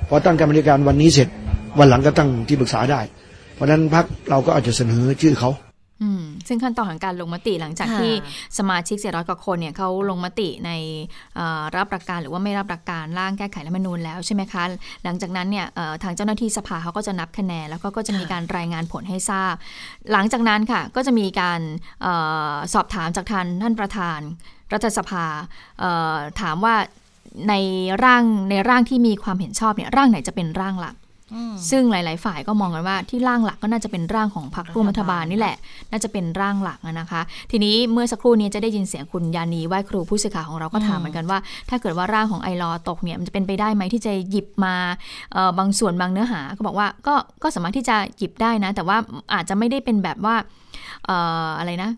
พอตั้งกรรมธิการวันนี้เสร็จวันหลังก็ตั้งที่ปรึกษาได้ เพราะฉะนั้นพักเราก็อาจจะเสนอชื่อเขา ซึ่งขั้นตอนของการลงมติหลังจากที่สมาชิกเสียร้อยกว่าคนเนี่ยเขาลงมติในรับหลักการหรือว่าไม่รับหลักการร่างแก้ไขรัฐมนูญแล้วใช่ไหมคะ หลังจากนั้นเนี่ยทางเจ้าหน้าที่สภาเขาก็จะนับคะแนนแล้วก็ก็จะมีการรายงานผลให้ทราบ หลังจากนั้นค่ะก็จะมีการสอบถามจากท่านท่านประธาน รัฐสภาถามว่าในร่างในร่างที่มีความเห็นชอบเนี่ยร่างไหนจะเป็นร่างหลัก ซึ่งหลาย ๆ ฝ่ายก็มองกันว่าที่ร่างหลักก็น่าจะเป็นร่างของพรรคร่วมรัฐบาลนี่แหละ น่าจะเป็นร่างหลักนะคะ ทีนี้เมื่อสักครู่นี้จะได้ยินเสียงคุณยานีไหว้ครูผู้สื่อข่าวของเราก็ถามเหมือนกันว่า ถ้าเกิดว่าร่างของไอรอตกเนี่ยมันจะเป็นไปได้ไหมที่จะหยิบมาบางส่วนบางเนื้อหา ก็บอกว่าก็ก็สามารถที่จะหยิบได้นะ แต่ว่าอาจจะไม่ได้เป็นแบบว่าอะไรนะ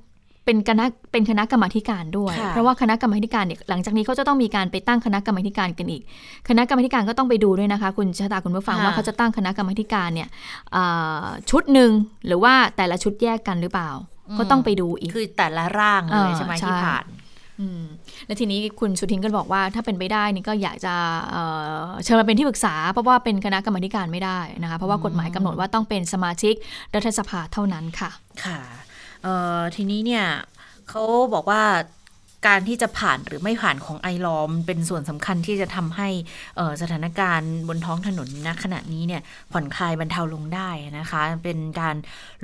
เป็นคณะเป็นคณะกรรมการด้วย เพราะว่าคณะกรรมการเนี่ยหลังจากนี้เขาจะต้องมีการไปตั้งคณะกรรมการกันอีก คณะกรรมการก็ต้องไปดูด้วยนะคะ คุณชะตาคุณผู้ฟังว่าเขาจะตั้งคณะกรรมการเนี่ยชุดหนึ่งหรือว่าแต่ละชุดแยกกันหรือเปล่า ก็ต้องไปดูอีกคือแต่ละร่างเลยใช่ไหมที่ผ่านและทีนี้คุณสุทินก็บอกว่าถ้าเป็นไปได้นี่ก็อยากจะเชิญมาเป็นที่ปรึกษา เพราะว่าเป็นคณะกรรมการไม่ได้นะคะเพราะว่ากฎหมายกำหนดว่าต้องเป็นสมาชิกรัฐสภาเท่านั้นค่ะ ค่ะ ทีนี้เนี่ยเขาบอกว่า การที่จะผ่านหรือไม่ผ่านของไอรอมเป็นส่วนสำคัญที่จะทำให้สถานการณ์บนท้องถนนณขณะนี้เนี่ยผ่อนคลายบรรเทาลงได้นะคะ เป็นการ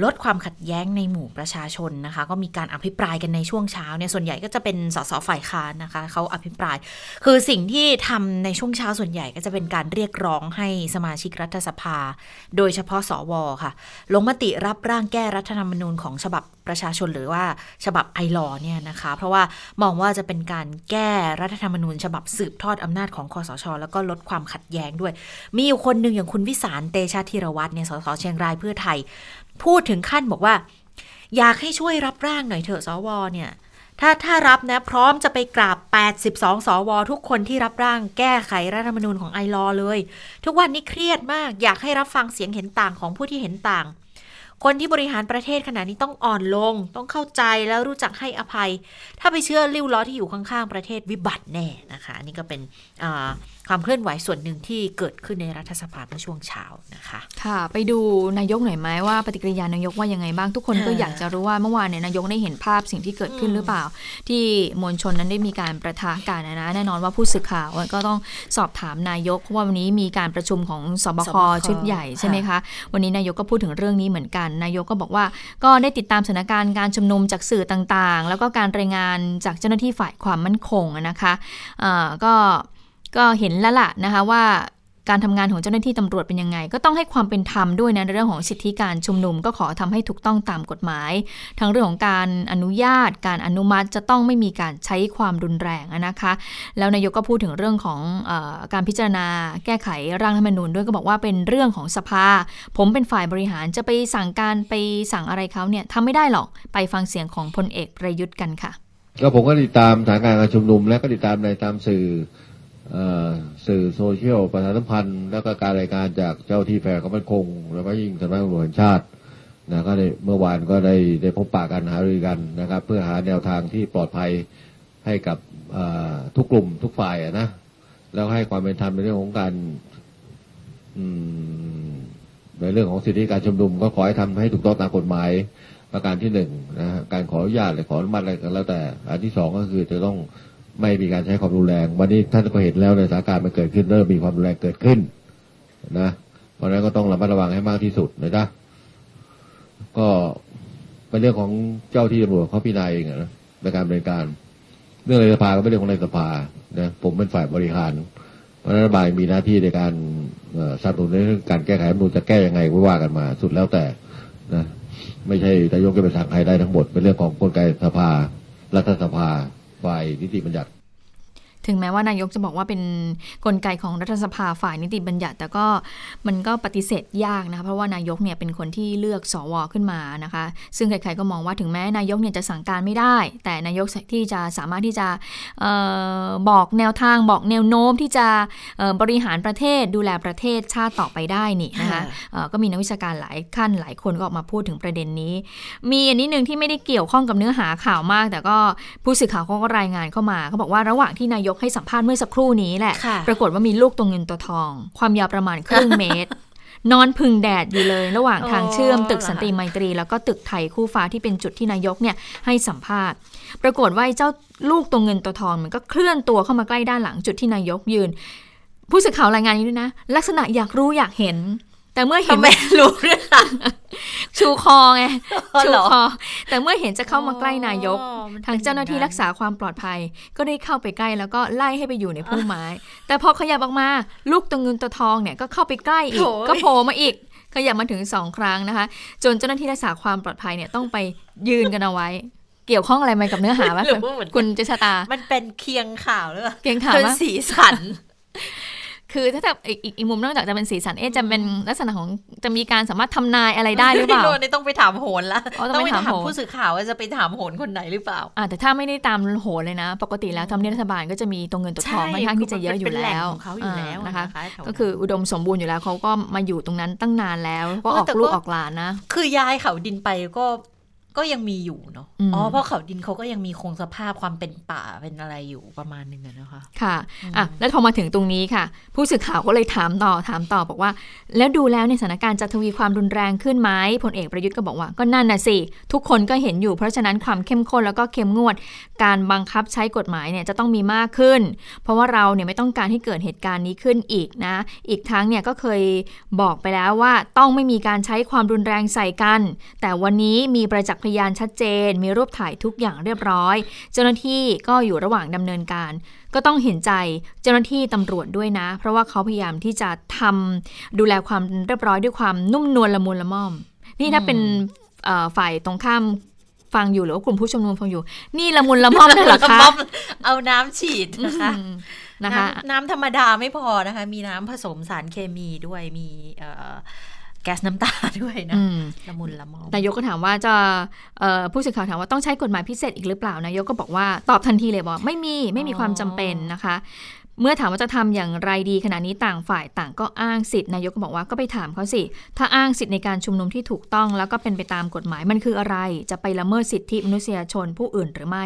ลดความขัดแย้งในหมู่ประชาชนนะคะ ก็มีการอภิปรายกันในช่วงเช้าเนี่ยส่วนใหญ่ก็จะเป็นสสฝ่ายค้านนะคะเขาอภิปราย คือสิ่งที่ทำในช่วงเช้าส่วนใหญ่ก็จะเป็นการเรียกร้องให้สมาชิกรัฐสภา โดยเฉพาะสวค่ะ ลงมติรับร่างแก้รัฐธรรมนูญของฉบับประชาชนหรือว่าฉบับไอรอเนี่ยนะคะ เพราะว่ามองว่าจะเป็นการแก้รัฐธรรมนูญ ฉบับสืบทอดอำนาจของคอสช แล้วก็ลดความขัดแย้งด้วย มีอยู่คนหนึ่งอย่างคุณวิสารเตชะธีรวัตรเนี่ยสสเชียงรายเพื่อไทย พูดถึงขั้นบอกว่า อยากให้ช่วยรับร่างหน่อยเถอะสวเนี่ยถ้าถ้ารับนะพร้อมจะไปกราบ 82 สว ทุกคนที่รับร่างแก้ไขรัฐธรรมนูญของไอรอเลย ทุกวันนี้เครียดมากอยากให้รับฟังเสียงเห็นต่างของผู้ที่เห็นต่าง คนที่บริหารประเทศขณะนี้ต้องอ่อนลง ต้องเข้าใจแล้วรู้จักให้อภัย ถ้าไปเชื่อริ้วล้อที่อยู่ข้างๆประเทศวิบัติแน่นะคะ นี่ก็เป็นอ่า ความเคลื่อนไหวส่วนหนึ่งที่เกิดขึ้นในรัฐสภาเมื่อช่วงเช้านะคะ ค่ะ ไปดูนายกหน่อยไหมว่าปฏิกิริยานายกว่ายังไงบ้างทุกคนก็อยากจะรู้ว่าเมื่อวานเนี่ยนายกได้เห็นภาพสิ่งที่เกิดขึ้นหรือเปล่า ที่มวลชนนั้นได้มีการประทะกันนะแน่นอนว่าผู้สื่อข่าวก็ต้องสอบถามนายกเพราะว่าวันนี้มีการประชุมของสบคชุดใหญ่ใช่ไหมคะวันนี้นายกก็พูดถึงเรื่องนี้เหมือนกัน นายกก็บอกว่าก็ได้ติดตามสถานการณ์การชุมนุมจากสื่อต่างๆ แล้วก็การรายงานจากเจ้าหน้าที่ฝ่ายความมั่นคงนะคะะก็ ก็เห็นแล้วล่ะนะคะว่าการทำงานของเจ้าหน้าที่ตำรวจเป็นยังไง ก็ต้องให้ความเป็นธรรมด้วยนะในเรื่องของสิทธิการชุมนุม ก็ขอทำให้ถูกต้องตามกฎหมาย ทั้งเรื่องของการอนุญาต การอนุมัติจะต้องไม่มีการใช้ความรุนแรงนะคะ แล้วนายกก็พูดถึงเรื่องของอการพิจารณา แก้ไขร่างรัฐธรรมนูญด้วยก็บอกว่าเป็นเรื่องของสภา ผมเป็นฝ่ายบริหารจะไปสั่งการไปสั่งอะไรเขาเนี่ยทำไม่ได้หรอกไปฟังเสียงของพลเอกประยุทธ์กันค่ะก็ผมก็ติดตามสถานการณ์การชุมนุมและก็ติดตามในตามสื่อ สื่อโซเชียลประชาสัมพันธ์ แล้วก็การรายการจากเจ้าที่แฝงความมั่นคง แล้วก็ยิ่งสำนักงานตำรวจแห่งชาตินะก็ได้เมื่อวานก็ได้ได้พบปะกันหารือกันนะครับ เพื่อหาแนวทางที่ปลอดภัยให้กับทุกกลุ่มทุกฝ่ายนะแล้วให้ความเป็นธรรมในเรื่องของการในเรื่องของสิทธิการชุมนุม ก็ขอให้ทำให้ถูกต้องตามกฎหมาย ประการที่หนึ่งนะการขออนุญาตหรือขออนุมัติอะไรก็แล้วแต่ อันที่สองก็คือจะต้อง ไม่มีการใช้ความรุนแรง วันนี้ท่านก็เห็นแล้วในสถานการณ์มันเกิดขึ้นเริ่มมีความรุนแรงเกิดขึ้นนะเพราะนั้นก็ต้องระมัดระวังให้มากที่สุดนะจ๊ะก็เป็นเรื่องของเจ้าที่ตำรวจเขาพิจารณาเองนะในการบริการ เรื่องในสภาก็เป็นเรื่องของในสภานะผมเป็นฝ่ายบริหาร เพราะนั้นรัฐบาลมีหน้าที่ในการสนับสนุนในเรื่องการแก้ไขรัฐมนูลจะแก้ยังไงก็ว่ากันมา สุดแล้วแต่นะไม่ใช่นายกจะไปสั่งใครได้ทั้งหมดเป็นเรื่องของกลไกสภา รัฐสภา ฝ่ายนิติบัญญัติ ถึงแม้ว่านายกจะบอกว่าเป็นนกลไกของรัฐสภาฝ่ายนิติบัญญัติ แต่ก็มันก็ปฏิเสธยากนะคะเพราะว่านายกเนี่ยเป็นคนที่เลือกสวขึ้นมานะคะ ซึ่งใครๆก็มองว่าถึงแม้นายกเนี่ยจะสั่งการไม่ได้ แต่นายกที่จะสามารถที่จะออบอกแนวทางบอกแนวโน้มที่จะบริหารประเทศดูแลประเทศชาติต่อไปได้นี่นะคะก็มีนักวิชาการหลายขั้นหลายคนก็ออกมาพูดถึงประเด็นนี้ มีอันนี้หนึ่งที่ไม่ได้เกี่ยวข้องกับเนื้อหาข่าวมาก แต่ก็ผู้สื่อข่าวเขาก็รายงานเข้ามาเขาบอกว่าระหว่างที่นายกให้สัมภาษณ์เมื่อสักครู่นี้แหละ ปรากฏว่ามีลูกตัวเงินตัวทอง ความยาวประมาณครึ่งเมตร นอนพึ่งแดดอยู่เลย ระหว่างทางเชื่อมตึกสันติไมตรี แล้วก็ตึกไทยคู่ฟ้าที่เป็นจุดที่นายกเนี่ยให้สัมภาษณ์ ปรากฏว่าเจ้าลูกตัวเงินตัวทองมันก็เคลื่อนตัวเข้ามาใกล้ด้านหลังจุดที่นายกยืน ผู้สื่อข่าวรายงานนี้ด้วยนะ ลักษณะอยากรู้อยากเห็น แต่เมื่อเห็นแม่รู้เรื่องชูคอไงชูคอ แต่เมื่อเห็นจะเข้ามาใกล้นายก ทางเจ้าหน้าที่รักษาความปลอดภัย ก็ได้เข้าไปใกล้แล้วก็ไล่ให้ไปอยู่ในพุ่มไม้ แต่พอขยับออกมา ลูกตัวเงินตัวทองเนี่ยก็เข้าไปใกล้อีก ก็โผล่มาอีกขยับมาถึงสองครั้งนะคะ จนเจ้าหน้าที่รักษาความปลอดภัยเนี่ยต้องไปยืนกันเอาไว้เกี่ยวข้องอะไรไหมกับเนื้อหาว่าคุณเจษตา มันเป็นเคียงข่าวหรือเปล่าเคียงข่าวเป็นสีสัน คือถ้าจะอีกอีกมุมนอกจากจะเป็นสีสันเอ๊จะเป็นลักษณะของจะมีการสามารถทำนายอะไรได้หรือเปล่านี่ต้องไปถามโหนละต้องไปถามผู้สื่อข่าวว่าจะไปถามโหนคนไหนหรือเปล่าอ่าแต่ถ้าไม่ได้ตามโหนเลยนะ ปกติแล้วทำเนียบรัฐบาลก็จะมีตัวเงินตัวทองค่อนข้างที่จะเยอะอยู่แล้วของเขาอยู่แล้วนะคะ ก็คืออุดมสมบูรณ์อยู่แล้วเขาก็มาอยู่ตรงนั้นตั้งนานแล้ว ก็ออกลูกออกหลานนะ คือย้ายเขาดินไปก็ ก็ยังมีอยู่เนาะอืมอ๋อเพราะเขาดินเขาก็ยังมีคงสภาพความเป็นป่าเป็นอะไรอยู่ประมาณหนึ่งอะนะคะค่ะอะแล้วพอมาถึงตรงนี้ค่ะ ผู้สื่อข่าวก็เลยถามต่อถามต่อบอกว่า แล้วดูแล้วเนี่ยสถานการณ์จะทวีความรุนแรงขึ้นไหมพลเอกประยุทธ์ก็บอกว่าก็นั่นน่ะสิ ทุกคนก็เห็นอยู่เพราะฉะนั้นความเข้มข้นแล้วก็เข้มงวด การบังคับใช้กฎหมายเนี่ยจะต้องมีมากขึ้น เพราะว่าเราเนี่ยไม่ต้องการให้เกิดเหตุการณ์นี้ขึ้นอีกนะ อีกทั้งเนี่ยก็เคยบอกไปแล้วว่าต้องไม่มีการใช้ความรุนแรงใส่กัน แต่วันนี้มีประจักษ์พยานชัดเจน มีรูปถ่ายทุกอย่างเรียบร้อย เจ้าหน้าที่ก็อยู่ระหว่างดำเนินการ ก็ต้องเห็นใจเจ้าหน้าที่ตำรวจด้วยนะ เพราะว่าเขาพยายามที่จะทำดูแลความเรียบร้อยด้วยความนุ่มนวลละมุนละม่อม นี่ถ้าเป็นเอ่อฝ่ายตรงข้ามฟังอยู่หรือว่ากลุ่มผู้ชุมนุมฟังอยู่ นี่ละมุนละม่อมเลยเหรอคะเอาน้ำฉีดนะคะอืมนะคะน้ำน้ำธรรมดาไม่พอนะคะ มีน้ำผสมสารเคมีด้วยมีเอ่อแก๊สน้ำตาด้วยนะอืมละมุนละมอมนายกก็ถามว่าจะเอ่อผู้สื่อข่าวถามว่าต้องใช้กฎหมายพิเศษอีกหรือเปล่านายกก็บอกว่าตอบทันทีเลยบอกไม่มีไม่มีความจำเป็นนะคะ เมื่อถามว่าจะทำอย่างไรดีขณะนี้ต่างฝ่ายต่างก็อ้างสิทธิ์นายกก็บอกว่าก็ไปถามเขาสิ ถ้าอ้างสิทธิ์ในการชุมนุมที่ถูกต้องแล้วก็เป็นไปตามกฎหมายมันคืออะไร จะไปละเมิดสิทธิมนุษยชนผู้อื่นหรือไม่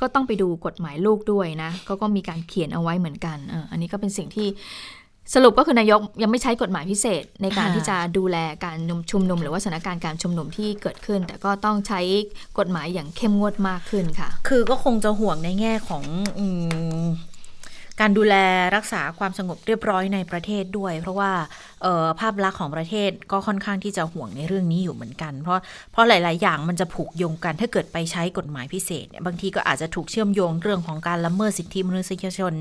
ก็ต้องไปดูกฎหมายลูกด้วยนะก็ก็มีการเขียนเอาไว้เหมือนกันเอออันนี้ก็เป็นสิ่งที่ สรุปก็คือนายกยังไม่ใช้กฎหมายพิเศษ ในการค่ะที่จะดูแลการชุมนุม หรือว่าสถานการณ์การชุมนุมที่เกิดขึ้น แต่ก็ต้องใช้กฎหมายอย่างเข้มงวดมากขึ้นค่ะ คือก็คงจะห่วงในแง่ของอืม การดูแลรักษาความสงบเรียบร้อยในประเทศด้วย เพราะว่าออภาพลักษณ์ของประเทศก็ค่อนข้างที่จะห่วงในเรื่องนี้อยู่เหมือนกัน เพราะเพราะหลาย ๆ อย่างมันจะผูกโยงกันถ้าเกิดไปใช้กฎหมายพิเศษเนี่ยบางทีก็อาจจะถูกเชื่อมโยงเรื่องของการละเมิดสิทธิมนุษยชน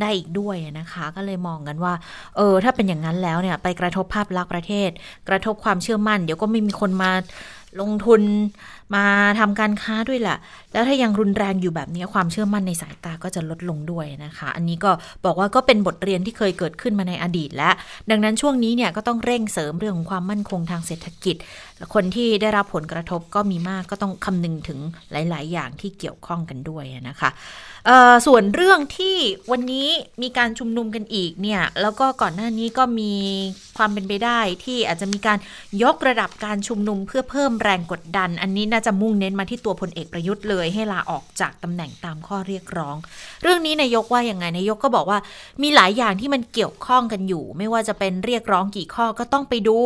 ได้อีกด้วยนะคะ ก็เลยมองกันว่าเออถ้าเป็นอย่างนั้นแล้วเนี่ยไปกระทบภาพลักษณ์ประเทศ กระทบความเชื่อมั่น เดี๋ยวก็ไม่มีคนมาลงทุนมาทำการค้าด้วยแหละ แล้วถ้ายังรุนแรงอยู่แบบนี้ความเชื่อมั่นในสายตาก็จะลดลงด้วยนะคะ อันนี้ก็บอกว่าก็เป็นบทเรียนที่เคยเกิดขึ้นมาในอดีตแล้วดังนั้นช่วงนี้เนี่ยก็ต้องเร่งเสริมเรื่องของความมั่นคงทางเศรษฐกิจ คนที่ได้รับผลกระทบก็มีมากก็ต้องคำนึงถึงหลาย ๆ อย่างที่เกี่ยวข้องกันด้วยนะคะส่วนเรื่องที่วันนี้มีการชุมนุมกันอีกเนี่ยแล้วก็ก่อนหน้านี้ก็มีความเป็นไปได้ที่อาจจะมีการยกระดับการชุมนุมเพื่อเพิ่มแรงกดดัน อันนี้น่าจะมุ่งเน้นมาที่ตัวพลเอกประยุทธ์เลยให้ลาออกจากตำแหน่งตามข้อเรียกร้อง เรื่องนี้นายกว่าอย่างไงนายกก็บอกว่า มีหลายอย่างที่มันเกี่ยวข้องกันอยู่ ไม่ว่าจะเป็นเรียกร้องกี่ข้อก็ต้องไปดู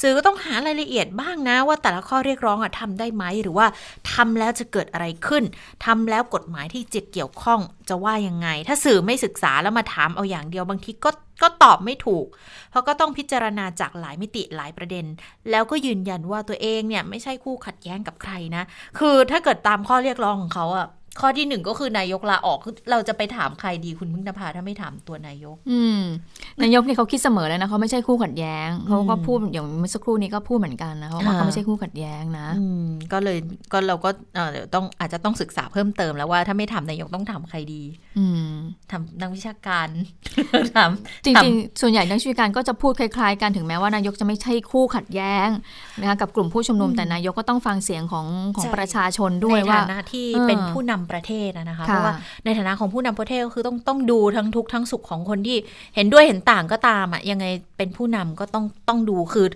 สื่อก็ต้องหารายละเอียดบ้างนะว่าแต่ละข้อเรียกร้องอะทำได้ไหมหรือว่าทำแล้วจะเกิดอะไรขึ้นทำแล้วกฎหมายที่จิตเกี่ยวข้องจะว่ายังไง ถ้าสื่อไม่ศึกษาแล้วมาถามเอาอย่างเดียวบางทีก็ก็ตอบไม่ถูก เพราะก็ต้องพิจารณาจากหลายมิติหลายประเด็น แล้วก็ยืนยันว่าตัวเองเนี่ยไม่ใช่คู่ขัดแย้งกับใครนะ คือถ้าเกิดตามข้อเรียกร้องของเขาอะ ข้อที่หนึ่งก็คือนายกลาออกคือเราจะไปถามใครดีคุณพึ่งนภาถ้าไม่ถามตัวนายก อืมนายกเนี่ยเขาคิดเสมอเลยนะเขาไม่ใช่คู่ขัดแย้งเขาก็อืมพูดอย่างเมื่อสักครู่นี้ก็พูดเหมือนกันนะเขาว่าค่ะเขาไม่ใช่คู่ขัดแย้งนะอืมก็เลยก็เราก็เอ่อเดี๋ยวต้องอาจจะต้องศึกษาเพิ่มเติมแล้วว่าถ้าไม่ถามนายกต้องถามใครดี อืมทำนักวิชาการถามจริงๆส่วนใหญ่นักวิชาการก็จะพูดคล้ายๆกันถึงแม้ว่านายกจะไม่ใช่คู่ขัดแย้งนะคะกับกลุ่มผู้ชุมนุมแต่นายกก็ต้องฟังเสียงของของประชาชนด้วยในว่าฐานะที่เออเป็นผู้นำประเทศนะนะคะค่ะเพราะว่าในฐานะของผู้นำประเทศก็คือต้องต้องดูทั้งทุกข์ทั้งสุขของคนที่เห็นด้วยเห็นต่างก็ตามอะยังไงเป็นผู้นำก็ต้องต้องดูคือ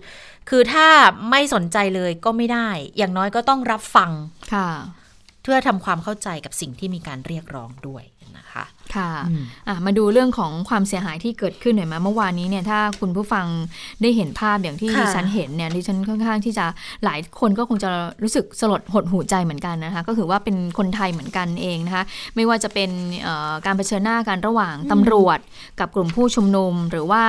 คือถ้าไม่สนใจเลยก็ไม่ได้ อย่างน้อยก็ต้องรับฟังค่ะ เพื่อทำความเข้าใจกับสิ่งที่มีการเรียกร้องด้วยนะคะ ค่ะอืมอะมาดูเรื่องของความเสียหายที่เกิดขึ้นหน่อยไหมเมื่อวานนี้เนี่ยถ้าคุณผู้ฟังได้เห็นภาพอย่างที่ค่ะดิฉันเห็นเนี่ยดิฉันค่อนข้างที่จะหลายคนก็คงจะรู้สึกสลดหดหูใจเหมือนกันนะคะก็คือว่าเป็นคนไทยเหมือนกันเองนะคะไม่ว่าจะเป็นเอ่อการเผชิญหน้ากันระหว่างตำรวจ กับกลุ่มผู้ชุมนุมหรือว่า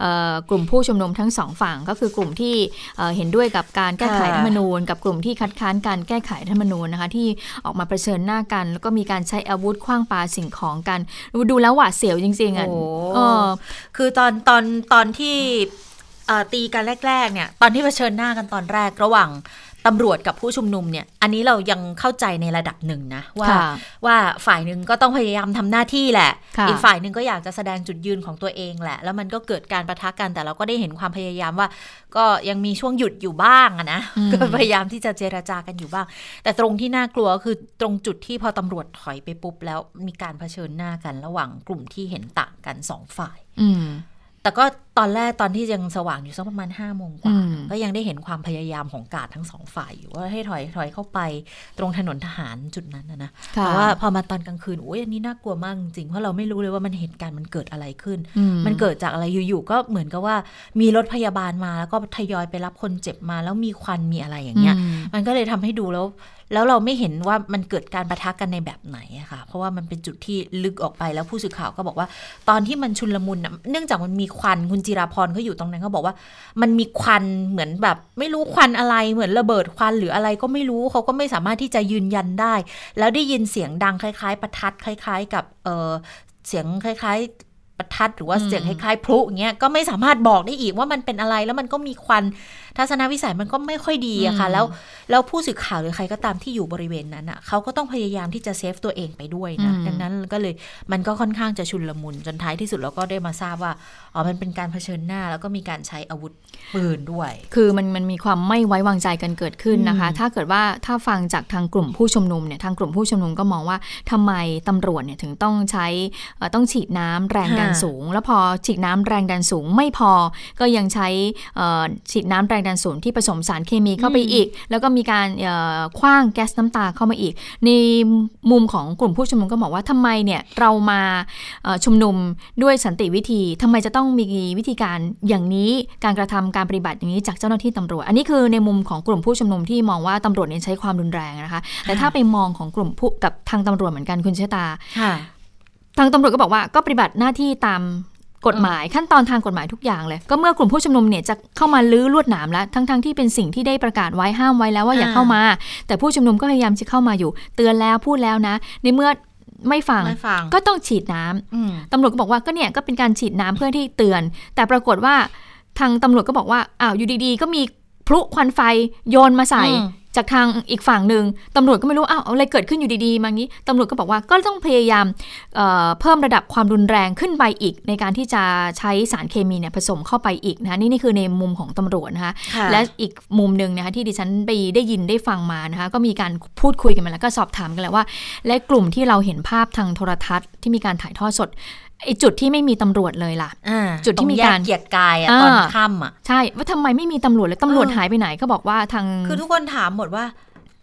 เอ่อกลุ่มผู้ชุมนุมทั้งสองฝั่ง ก็คือกลุ่มที่เอ่อเห็นด้วยกับการแก้ไขค่ะรัฐธรรมนูญ กับกลุ่มที่คัดค้านการแก้ไขรัฐธรรมนูญนะคะที่ออกมาเผชิญหน้ากัน แล้วก็มีการใช้อาวุธคว้างปาสิ่งของกันดูแล้วหวาดเสียวจริง ๆอะโอ้เออคือตอนตอนตอนที่เอ่อตีกันแรก ๆ เนี่ย ตอนที่เผชิญหน้ากันตอนแรกระหว่าง ตำรวจกับผู้ชุมนุมเนี่ย อันนี้เรายังเข้าใจในระดับหนึ่งนะ ว่าค่ะว่าฝ่ายหนึ่งก็ต้องพยายามทำหน้าที่แหละค่ะอีกฝ่ายหนึ่งก็อยากจะแสดงจุดยืนของตัวเองแหละ แล้วมันก็เกิดการประทะกัน แต่เราก็ได้เห็นความพยายามว่า ก็ยังมีช่วงหยุดอยู่บ้างอะนะอืมก็พยายามที่จะเจรจากันอยู่บ้าง แต่ตรงที่น่ากลัวก็คือตรงจุดที่พอตำรวจถอยไปปุ๊บแล้วมีการเผชิญหน้ากันระหว่างกลุ่มที่เห็นต่างกันสองฝ่าย อืม แต่ก็ตอนแรกตอนที่ยังสว่างอยู่สักประมาณห้าโมงกว่าอืมก็ยังได้เห็นความพยายามของกาดทั้งสองฝ่ายอยู่ว่าให้ถอยถอยเข้าไปตรงถนนทหารจุดนั้นนะนะค่ะแต่ว่าพอมาตอนกลางคืนโอ้ยอันนี้น่ากลัวมากจริงๆเพราะเราไม่รู้เลยว่ามันเหตุการณ์มันเกิดอะไรขึ้นอืมันเกิดจากอะไรอยู่ๆก็เหมือนกับว่ามีรถพยาบาลมาแล้วก็ทยอยไปรับคนเจ็บมา แล้วมีควันมีอะไรอย่างเงี้ยอืมมันก็เลยทำให้ดูแล้ว แล้วเราไม่เห็นว่ามันเกิดการประทะกันในแบบไหนอะค่ะเพราะว่ามันเป็นจุดที่ลึกออกไปแล้วผู้สื่อข่าวก็บอกว่า ตอนที่มันชุนลมุนน่ะเนื่องจากมันมีควันคุณจิราพรเขาอยู่ตรงนั้นเขาบอกว่า มันมีควันเหมือนแบบ ไม่รู้ควันอะไรเหมือนระเบิดควันหรืออะไรก็ไม่รู้เขาก็ไม่สามารถที่จะยืนยันได้ แล้วได้ยินเสียงดังคล้าย ๆ ประทัดคล้าย ๆ กับเออเสียงคล้าย ๆประทัดหรือว่าเสียงคล้ายๆพลุอย่างเงี้ยก็ไม่สามารถบอกได้อีกว่ามันเป็นอะไรแล้วมันก็มีควันทัศนวิสัยมันก็ไม่ค่อยดีอะค่ะ แล้วแล้วผู้สื่อข่าวหรือใครก็ตามที่อยู่บริเวณนั้นอะเขาก็ต้องพยายามที่จะเซฟตัวเองไปด้วยนะอืมดังนั้นก็เลยมันก็ค่อนข้างจะชุนลมุนจนท้ายที่สุดเราก็ได้มาทราบว่าอ๋อมันเป็นการเผชิญหน้า แล้วก็มีการใช้อาวุธปืนด้วย คือมันมันมีความไม่ไว้วางใจกันเกิดขึ้นนะคะอืมถ้าเกิดว่าถ้าฟังจากทางกลุ่มผู้ชุมนุมเนี่ยทางกลุ่มผู้ชุมนุมก็มองว่าทำไมตำรวจเนี่ยถึงต้องใช้เอ่อต้องฉีดน้ำแรงดันสูง แล้วพอฉีดน้ำแรงดันสูงไม่พอก็ยังใช้เอ่อฉีดน้ำแรงดันสูงที่ผสมสารเคมีเข้าไปอีก แล้วก็มีการเอ่อคว้างแก๊สน้ำตาเข้ามาอีก ในมุมของกลุ่มผู้ชุมนุมก็บอกว่าทำไมเนี่ยเรามาเอ่อชุมนุมด้วยสันติวิธีทำไมจะต้องมีวิธีการอย่างนี้การกระทำการปฏิบัติอย่างนี้จากเจ้าหน้าที่ตำรวจ อันนี้คือในมุมของกลุ่มผู้ชุมนุมที่มองว่าตำรวจเนี่ยใช้ความรุนแรงนะคะ แต่ถ้าไปมองของกลุ่มผู้กับทางตำรวจเหมือนกันคุณเชษตาค่ะทางตำรวจก็บอกว่าก็ปฏิบัติหน้าที่ตาม กฎหมายขั้นตอนทางกฎหมายทุกอย่างเลย ก็เมื่อกลุ่มผู้ชุมนุมเนี่ยจะเข้ามาลื้อลวดหนามแล้ว ทั้งๆที่เป็นสิ่งที่ได้ประกาศไว้ห้ามไว้แล้วว่าอย่าอ่าเข้ามา แต่ผู้ชุมนุมก็พยายามจะเข้ามาอยู่ เตือนแล้วพูดแล้วนะ ในเมื่อไม่ฟังไม่ฟังก็ต้องฉีดน้ำอืมตำรวจก็บอกว่าก็เนี่ยก็เป็นการฉีดน้ำเพื่อที่เตือน แต่ปรากฏว่าทางตำรวจก็บอกว่าอ้าวอยู่ดีๆ ก็มีพลุควันไฟโยนมาใส่อืมจากทางอีกฝั่งหนึ่งตำรวจก็ไม่รู้อ้าวอะไรเกิดขึ้นอยู่ดีๆมางี้ตำรวจก็บอกว่าก็ต้องพยายามเอ่อเพิ่มระดับความรุนแรงขึ้นไปอีก ในการที่จะใช้สารเคมีเนี่ยผสมเข้าไปอีกนะคะนี่นี่คือในมุมของตำรวจนะคะค่ะและอีกมุมหนึ่งนะคะที่ดิฉันไปได้ยินได้ฟังมานะคะก็มีการพูดคุยกันมาแล้วก็สอบถามกันแล้วว่า และกลุ่มที่เราเห็นภาพทางโทรทัศน์ที่มีการถ่ายทอดสดไอจุดที่ไม่มีตำรวจเลยล่ะอ่าจุดที่มีการตงแยเกียรติกายอะอ่าตอนค่ำอะใช่ ว่าทำไมไม่มีตำรวจเลยตำรวจเออหายไปไหนก็บอกว่าทาง คือทุกคนถามหมดว่า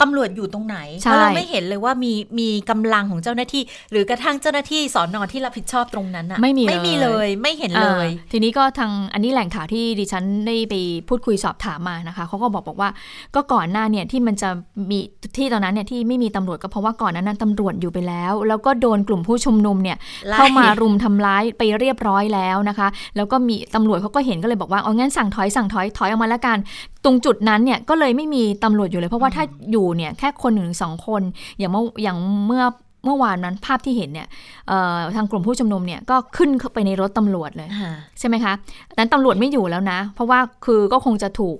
ตำรวจอยู่ตรงไหนใช่เพราะเราไม่เห็นเลยว่ามีมีกำลังของเจ้าหน้าที่ หรือกระทั่งเจ้าหน้าที่สอนอที่รับผิดชอบตรงนั้นอะไม่มีไม่มีเลยไม่เห็นเลยอ่าทีนี้ก็ทางอันนี้แหล่งข่าวที่ดิฉันได้ไปพูดคุยสอบถามมานะคะเขาก็บอกบอกว่า ก็ก่อนหน้าเนี่ยที่มันจะมีที่ตอนนั้นเนี่ยที่ไม่มีตำรวจก็เพราะว่าก่อนนั้นนะตำรวจอยู่ไปแล้ว แล้วก็โดนกลุ่มผู้ชุมนุมเนี่ยไล่เข้ามารุมทำร้ายไปเรียบร้อยแล้วนะคะ แล้วก็มีตำรวจเขาก็เห็นก็เลยบอกว่าเอางั้นสั่งถอยสั่งถอยถอยออกมาแล้วกันตรงจุดนั้นเนี่ยก็เลยไม่มีตำรวจอยู่เลย เพราะว่าถ้าอยู่เนี่ยแค่คนหนึ่งถึงสองคน อย่างเมื่ออย่างเมื่อเมื่อวานนั้นภาพที่เห็นเนี่ยเอ่อทางกลุ่มผู้ชุมนุมเนี่ยก็ขึ้นเข้าไปในรถตำรวจเลยอ่าใช่ไหมคะนั้นตำรวจไม่อยู่แล้วนะ เพราะว่าคือก็คงจะถูก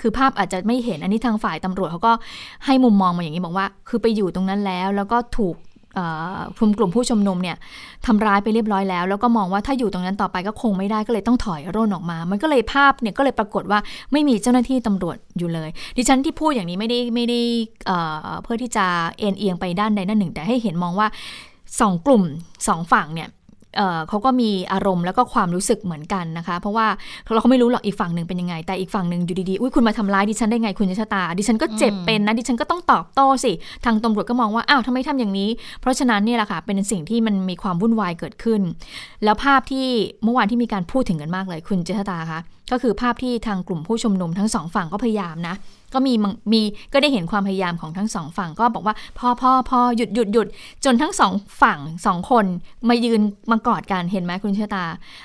คือภาพอาจจะไม่เห็นอันนี้ทางฝ่ายตำรวจเขาก็ให้มุมมองมาอย่างนี้บอกว่า คือไปอยู่ตรงนั้นแล้ว แล้วก็ถูกเอ่อ กลุ่มกลุ่มผู้ชุมนุมเนี่ยทำร้ายไปเรียบร้อยแล้ว แล้วก็มองว่าถ้าอยู่ตรงนั้นต่อไปก็คงไม่ได้ก็เลยต้องถอยร่นออกมา มันก็เลยภาพเนี่ยก็เลยปรากฏว่าไม่มีเจ้าหน้าที่ตำรวจอยู่เลย ดิฉันที่พูดอย่างนี้ไม่ได้ไม่ได้เอ่อเพื่อที่จะเอ็นเอียงไปด้านใดด้านหนึ่ง แต่ให้เห็นมองว่าสองกลุ่มสองฝั่งเนี่ย เเขาก็มีอารมณ์แล้วก็ความรู้สึกเหมือนกันนะคะ เพราะว่าเราก็ไม่รู้หรอกอีกฝั่งหนึ่งเป็นยังไง แต่อีกฝั่งหนึ่งอยู่ดีๆอุ้ยคุณมาทำร้ายดิฉันได้ไงคุณชะตา ดิฉันก็เจ็บเป็นนะดิฉันก็ต้องตอบโต้สิทางตำรวจก็มองว่าอ้าวทำไมทำอย่างนี้ เพราะฉะนั้นเนี่ยแหละค่ะเป็นสิ่งที่มันมีความวุ่นวายเกิดขึ้น แล้วภาพที่เมื่อวานที่มีการพูดถึงกันมากเลยคุณเจษตาคะ ก็คือภาพที่ทางกลุ่มผู้ชุมนุมทั้งสองฝั่งก็พยายามนะ ก็มีมีก็ได้เห็นความพยายามของทั้งสองฝั่งก็บอกว่าพอพอพอหยุดหยุดหยุดจนทั้งสองฝั่งสองคนมายืนมากอดกันเห็นไหมคุณเชตา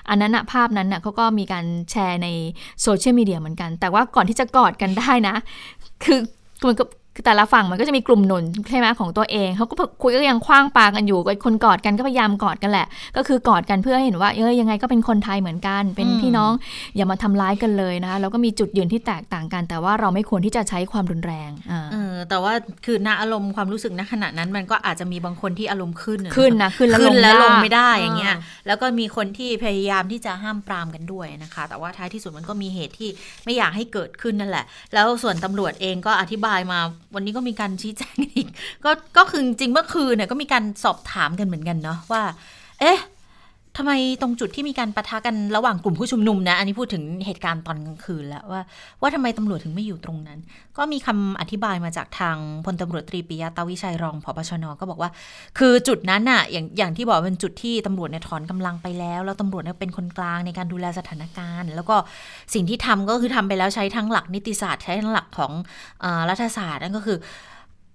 อันนั้นนะภาพนั้นอะเขาก็มีการแชร์ในโซเชียลมีเดียเหมือนกัน แต่ว่าก่อนที่จะกอดกันได้นะ คือมันก็ คือแต่ละฝั่งมันก็จะมีกลุ่มหนุนใช่ไหมของตัวเองเขาก็คุยก็ยังคว้างปากันอยู่คนกอดกันก็พยายามกอดกันแหละ ก็คือกอดกันเพื่อให้เห็นว่าเอ้ยยังไงก็เป็นคนไทยเหมือนกัน เป็นอืมพี่น้องอย่ามาทำร้ายกันเลยนะคะแล้วก็มีจุดยืนที่แตกต่างกัน แต่ว่าเราไม่ควรที่จะใช้ความรุนแรงอ่าเออแต่ว่าคือณอารมณ์ความรู้สึกณขณะนั้นมันก็อาจจะมีบางคนที่อารมณ์ขึ้นอะขึ้นนะขึ้นแล้วขึ้นแล้วลลงงไม่ได้ยากอย่างเงี้ยอ่าแล้วก็มีคนที่พยายามที่จะห้ามปรามกันด้วยนะคะ แต่ว่าท้ายที่สุดมันก็มีเหตุที่ไม่อยากให้เกิดขึ้นนั่นแหละ แล้วส่วนตำรวจเองก็อธิบายมา วันนี้ก็มีการชี้แจงอีกก็ก็คือจริงเมื่อคืนเนี่ยก็มีการสอบถามกันเหมือนกันเนาะว่า เอ๊ะ ทำไมตรงจุดที่มีการประทะกันระหว่างกลุ่มผู้ชุมนุมนะ อันนี้พูดถึงเหตุการณ์ตอนกลางคืนแล้วว่า ว่าทำไมตำรวจถึงไม่อยู่ตรงนั้น ก็มีคำอธิบายมาจากทางพลตำรวจตรีปิยะตาวิชัยรองพบชนก็บอกว่า คือจุดนั้นน่ะอย่างอย่างที่บอกเป็นจุดที่ตำรวจเนี่ยถอนกำลังไปแล้ว แล้วตำรวจเนี่ยเป็นคนกลางในการดูแลสถานการณ์ แล้วก็สิ่งที่ทำก็คือทำไปแล้วใช้ทั้งหลักนิติศาสตร์ใช้ทั้งหลักของอรัฐศาสตร์นั่นก็คือ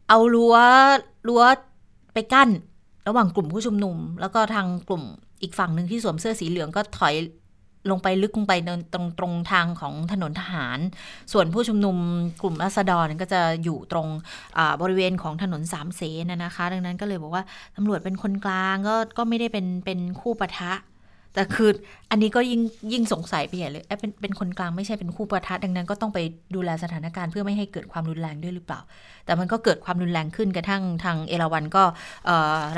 เอารั้วรั้วไปกั้นระหว่างกลุ่มผู้ชุมนุม แล้วก็ทางกลุ่ม อีกฝั่งหนึ่งที่สวมเสื้อสีเหลืองก็ถอยลงไปลึกลงไปตรงตรงทางของถนนทหาร ส่วนผู้ชุมนุมกลุ่มรัษฎรก็จะอยู่ตรงบริเวณของถนนสามเสนนะคะ ดังนั้นก็เลยบอกว่าตำรวจเป็นคนกลางก็ก็ไม่ได้เป็นเป็นคู่ปะทะ แต่คืออันนี้ก็ยิ่งยิ่งสงสัยไปใหญ่เลยเป็นเป็นคนกลางไม่ใช่เป็นคู่ประทัดดังนั้นก็ต้องไปดูแลสถานการณ์เพื่อไม่ให้เกิดความรุนแรงด้วยหรือเปล่า แต่มันก็เกิดความรุนแรงขึ้นกระทั่งทางเอราวัณก็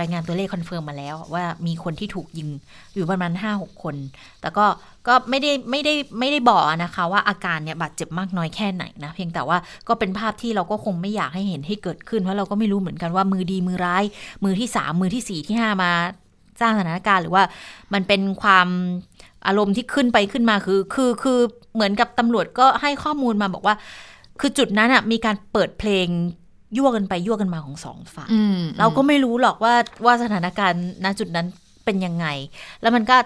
รายงานตัวเลข confirm มาแล้ว ว่ามีคนที่ถูกยิงอยู่ประมาณห้าหกคน แต่ก็ก็ไม่ได้ไม่ได้ไม่ได้บอกนะคะว่าอาการเนี่ยบาดเจ็บมากน้อยแค่ไหนนะเพียงแต่ว่าก็เป็นภาพที่เราก็คงไม่อยากให้เห็นให้เกิดขึ้นเพราะเราก็ไม่รู้เหมือนกันว่ามือดีมือร้าย มือที่ 3 มือที่ 4 ที่ 5 มา สร้างสถานการณ์หรือว่ามันเป็นความอารมณ์ที่ขึ้นไปขึ้นมาคือ คือคือเหมือนกับตำรวจก็ให้ข้อมูลมาบอกว่า คือจุดนั้นอะมีการเปิดเพลงยั่วกันไปยั่วกันมาของสองฝ่ายเราก็ไม่รู้หรอกว่าว่าสถานการณ์ณจุดนั้นเป็นยังไง แล้วมันก็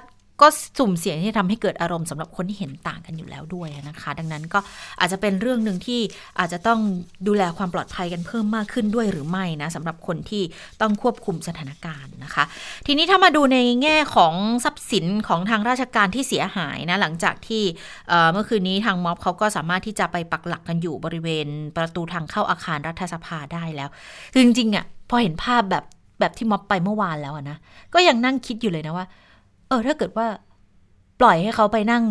ก็สุ่มเสี่ยงที่จะทำให้เกิดอารมณ์สำหรับคนที่เห็นต่างกันอยู่แล้วด้วยนะคะ ดังนั้นก็อาจจะเป็นเรื่องหนึ่งที่อาจจะต้องดูแลความปลอดภัยกันเพิ่มมากขึ้นด้วยหรือไม่นะสำหรับคนที่ต้องควบคุมสถานการณ์นะคะ ทีนี้ถ้ามาดูในแง่ของทรัพย์สินของทางราชการที่เสียหายนะหลังจากที่เมื่อคืนนี้ทางม็อบเขาก็สามารถที่จะไปปักหลักกันอยู่บริเวณประตูทางเข้าอาคารรัฐสภาได้แล้วคือจริงๆอะพอเห็นภาพแบบแบบที่ม็อบไปเมื่อวานแล้วนะก็ยังนั่งคิดอยู่เลยนะว่า ออถ้าเกิดว่า ปล่อยให้เขาไปนั่ง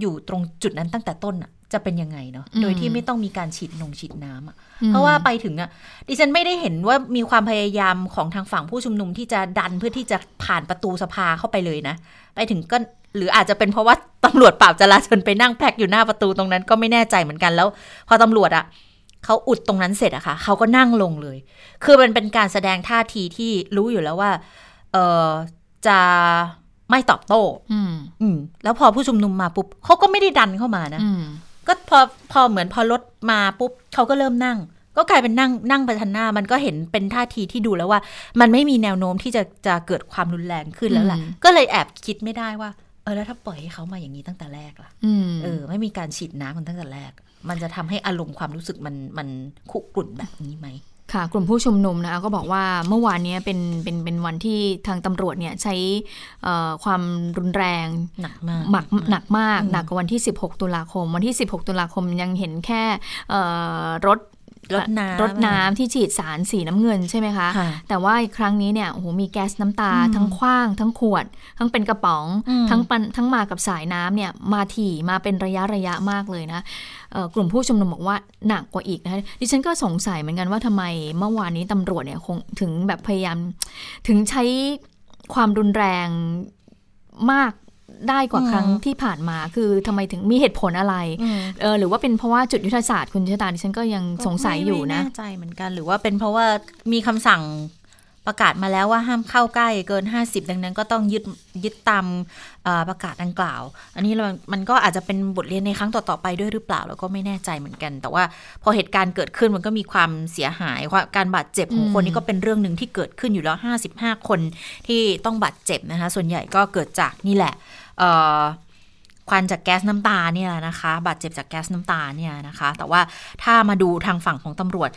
อยู่ตรงจุดนั้นตั้งแต่ต้นอะจะเป็นยังไงเนาะ โดยที่ไม่ต้องมีการฉีดนงฉีดน้ำอะ เพราะว่าไปถึงอะ ดิฉันไม่ได้เห็นว่ามีความพยายามของทางฝั่งผู้ชุมนุมที่จะดันเพื่อที่จะผ่านประตูสภาเข้าไปเลยนะ ไปถึงก็หรืออาจจะเป็นเพราะว่าตำรวจปราบจราจรไปนั่งแพ็กอยู่หน้าประตูตรงนั้นก็ไม่แน่ใจเหมือนกันแล้ว พอตำรวจอะเขาอุดตรงนั้นเสร็จอะค่ะเขาก็นั่งลงเลย คือมันเป็นการแสดงท่าทีที่รู้อยู่แล้วว่า เออจะ ไม่ตอบโต้อืมอืมแล้วพอผู้ชุมนุมมาปุ๊บเขาก็ไม่ได้ดันเข้ามานะก็พอพอเหมือนพอรถมาปุ๊บเขาก็เริ่มนั่ง ก็กลายเป็นนั่งนั่งไปทันหน้า มันก็เห็นเป็นท่าทีที่ดูแล้วว่า มันไม่มีแนวโน้มที่จะจะเกิดความรุนแรงขึ้นแล้วแหละก็เลยแอบคิดไม่ได้ว่า เออแล้วถ้าปล่อยให้เขามาอย่างนี้ตั้งแต่แรกล่ะเออ ไม่มีการฉีดน้ำมันตั้งแต่แรก มันจะทำให้อารมณ์ความรู้สึกมันมันคุกรุ่นแบบนี้ไหม ค่ะกลุ่มผู้ชุมนุมนะคะก็บอกว่าเมื่อวานนี้เป็นเป็นเป็นวันที่ทางตำรวจเนี่ยใช้ความรุนแรงหนักมากหนักหนักมากหนักกว่าวันที่ 16 ตุลาคม วันที่ 16 ตุลาคมยังเห็นแค่รถ รถน้ำรถน้ำที่ฉีดสารสีน้ำเงินใช่ไหมคะ แต่ว่าครั้งนี้เนี่ยโอ้โหมีแก๊สน้ำตาทั้งคว้าง ทั้งขวด ทั้งเป็นกระป๋อง ทั้งปันทั้งมากับสายน้ำเนี่ยมาถี่มาเป็นระยะระยะมากเลยนะกลุ่มผู้ชุมนุมบอกว่าหนักกว่าอีกนะคะดิฉันก็สงสัยเหมือนกันว่าทำไมเมื่อวานนี้ตำรวจเนี่ยคงถึงแบบพยายามถึงใช้ความรุนแรงมาก ได้กว่าครั้งที่ผ่านมา คือทำไมถึงมีเหตุผลอะไรเออหรือว่าเป็นเพราะว่าจุดยุทธศาสตร์คุณชะตาดิฉันก็ยังสงสัยอยู่นะไม่แน่ใจเหมือนกัน หรือว่าเป็นเพราะว่ามีคำสั่งประกาศมาแล้วว่าห้ามเข้าใกล้เกิน 50 ดังนั้นก็ต้องยึดยึดตามประกาศดังกล่าว อันนี้มันก็อาจจะเป็นบทเรียนในครั้งต่อ ๆ ไปด้วยหรือเปล่า แล้วก็ไม่แน่ใจเหมือนกัน แต่ว่าพอเหตุการณ์เกิดขึ้นมันก็มีความเสียหายการบาดเจ็บของคนนี้ก็เป็นเรื่องหนึ่งที่เกิดขึ้นอยู่แล้ว 55 คนที่ต้องบาดเจ็บนะคะ ส่วนใหญ่ก็เกิดจากนี่แหละ ควันจากแก๊สน้ำตาเนี่ยนะคะ บาดเจ็บจากแก๊สน้ำตาเนี่ยนะคะ แต่ว่าถ้ามาดูทางฝั่งของตำรวจ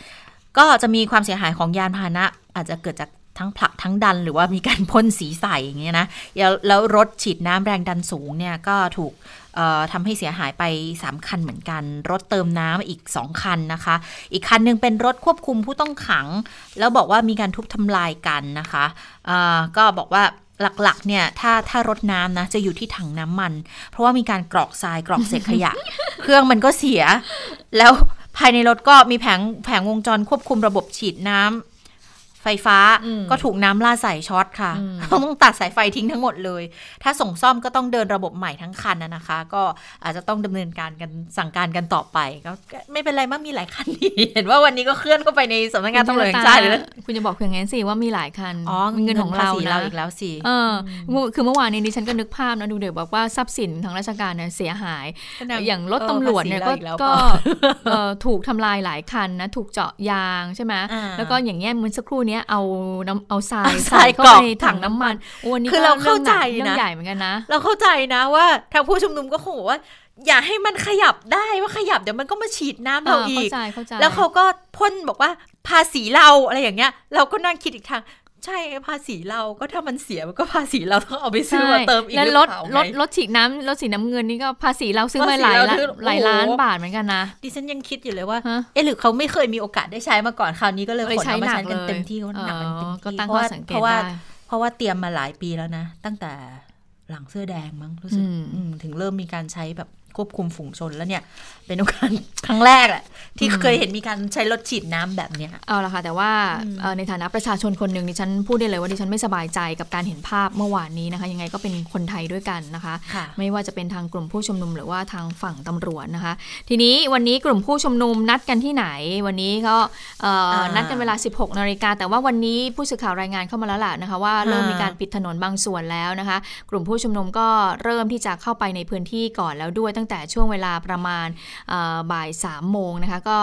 ก็จะมีความเสียหายของยานพาหนะ อาจจะเกิดจากทั้งผลักทั้งดันหรือว่ามีการพ่นสีใสอย่างเงี้ยนะ แล้วรถฉีดน้ำแรงดันสูงเนี่ยก็ถูกทำให้เสียหายไป 3 คันเหมือนกัน รถเติมน้ำอีก 2 คันนะคะ อีกคันนึงเป็นรถควบคุมผู้ต้องขัง แล้วบอกว่ามีการทุบทำลายกันนะคะก็บอกว่า หลักๆ เนี่ย ถ้าถ้ารถน้ำนะ จะอยู่ที่ถังน้ำมัน เพราะว่ามีการกรอกทรายกรอกเศษขยะ เครื่องมันก็เสีย แล้วภายในรถก็มีแผงแผงวงจรควบคุมระบบฉีดน้ำ ไฟฟ้าก็ถูกน้ำลาดใส่ช็อตค่ะ ต้องตัดสายไฟทิ้งทั้งหมดเลย ถ้าส่งซ่อมก็ต้องเดินระบบใหม่ทั้งคันนะคะ ก็อาจจะต้องดำเนินการกันสั่งการกันต่อไป ก็ไม่เป็นไรมากมีหลายคันดีเห็นว่าวันนี้ก็เคลื่อนเข้าไปในสำนักงานตำรวจแห่งชาติเลยคุณจะบอกเพียงงั้นสิว่ามีหลายคันอ๋อเงินของเราเราอีกแล้วสิเออคือเมื่อวานนี้ดิฉันก็นึกภาพนะดูเดี๋ยวบอกว่าทรัพย์สินทางราชการเนี่ยเสียหาย อย่างรถตำรวจเนี่ยก็ถูกทำลายหลายคันนะถูกเจาะยางใช่ไหมแล้วก็อย่างเงี้ยเมื่อสักครู่นี้เอาน้ำเอาทรายใส่เข้าไปถังน้ำมันวันนี้คือเราเข้าใจนะใหญ่เหมือนกันนะ เราเข้าใจนะว่าทางผู้ชุมนุมก็คงบอกว่า อย่าให้มันขยับได้ว่าขยับเดี๋ยวมันก็มาฉีดน้ำเราอีก แล้วเขาก็พ่นบอกว่าภาษีเราอะไรอย่างเงี้ย เราก็นั่งคิดอีกทาง ใช่ภาษีเราก็ถ้ามันเสียมันก็ภาษีเราต้องเอาไปซื้อมาเติมอีกแล้วรถรถรถฉีดน้ำรถสีน้ำเงินนี่ก็ภาษีเราซื้อมาหลายหลายล้านบาทเหมือนกันนะดิฉันยังคิดอยู่เลยว่า เออหรือเขาไม่เคยมีโอกาสได้ใช้มาก่อนคราวนี้ก็เลยขนเอามาใช้กันเต็มที่ก็หนักมันเต็มที่เพราะว่าเพราะว่าเพราะว่าเตรียมมาหลายปีแล้วนะ ตั้งแต่หลังเสื้อแดงมั้งรู้สึกถึงเริ่มมีการใช้แบบ ควบคุมฝูงชนแล้วเนี่ย เป็นโอกาสครั้งแรกแหละที่เคยเห็นมีการใช้รถฉีดน้ำแบบเนี้ยเอาละค่ะแต่ว่าในฐานะประชาชนคนหนึ่งดิฉันพูดได้เลยว่าดิฉันไม่สบายใจกับการเห็นภาพเมื่อวานนี้นะคะ ยังไงก็เป็นคนไทยด้วยกันนะคะคะไม่ว่าจะเป็นทางกลุ่มผู้ชุมนุมหรือว่าทางฝั่งตำรวจนะคะ ทีนี้วันนี้กลุ่มผู้ชุมนุมนัดกันที่ไหน วันนี้ก็นัดกันเวลา 16นาฬิกาแต่ว่าวันนี้ผู้สื่อข่าวรายงานเข้ามาแล้วล่ะนะคะว่าเริ่มมีการปิดถนนบางส่วนแล้วนะคะ กลุ่มผู้ชุมนุมก็เริ่มที่จะเข้าไปในพื้นที่ก่อนแล้วด้วยตั้งแต่ช่วงเวลาประมาณบ่ายสามโมงนะคะก็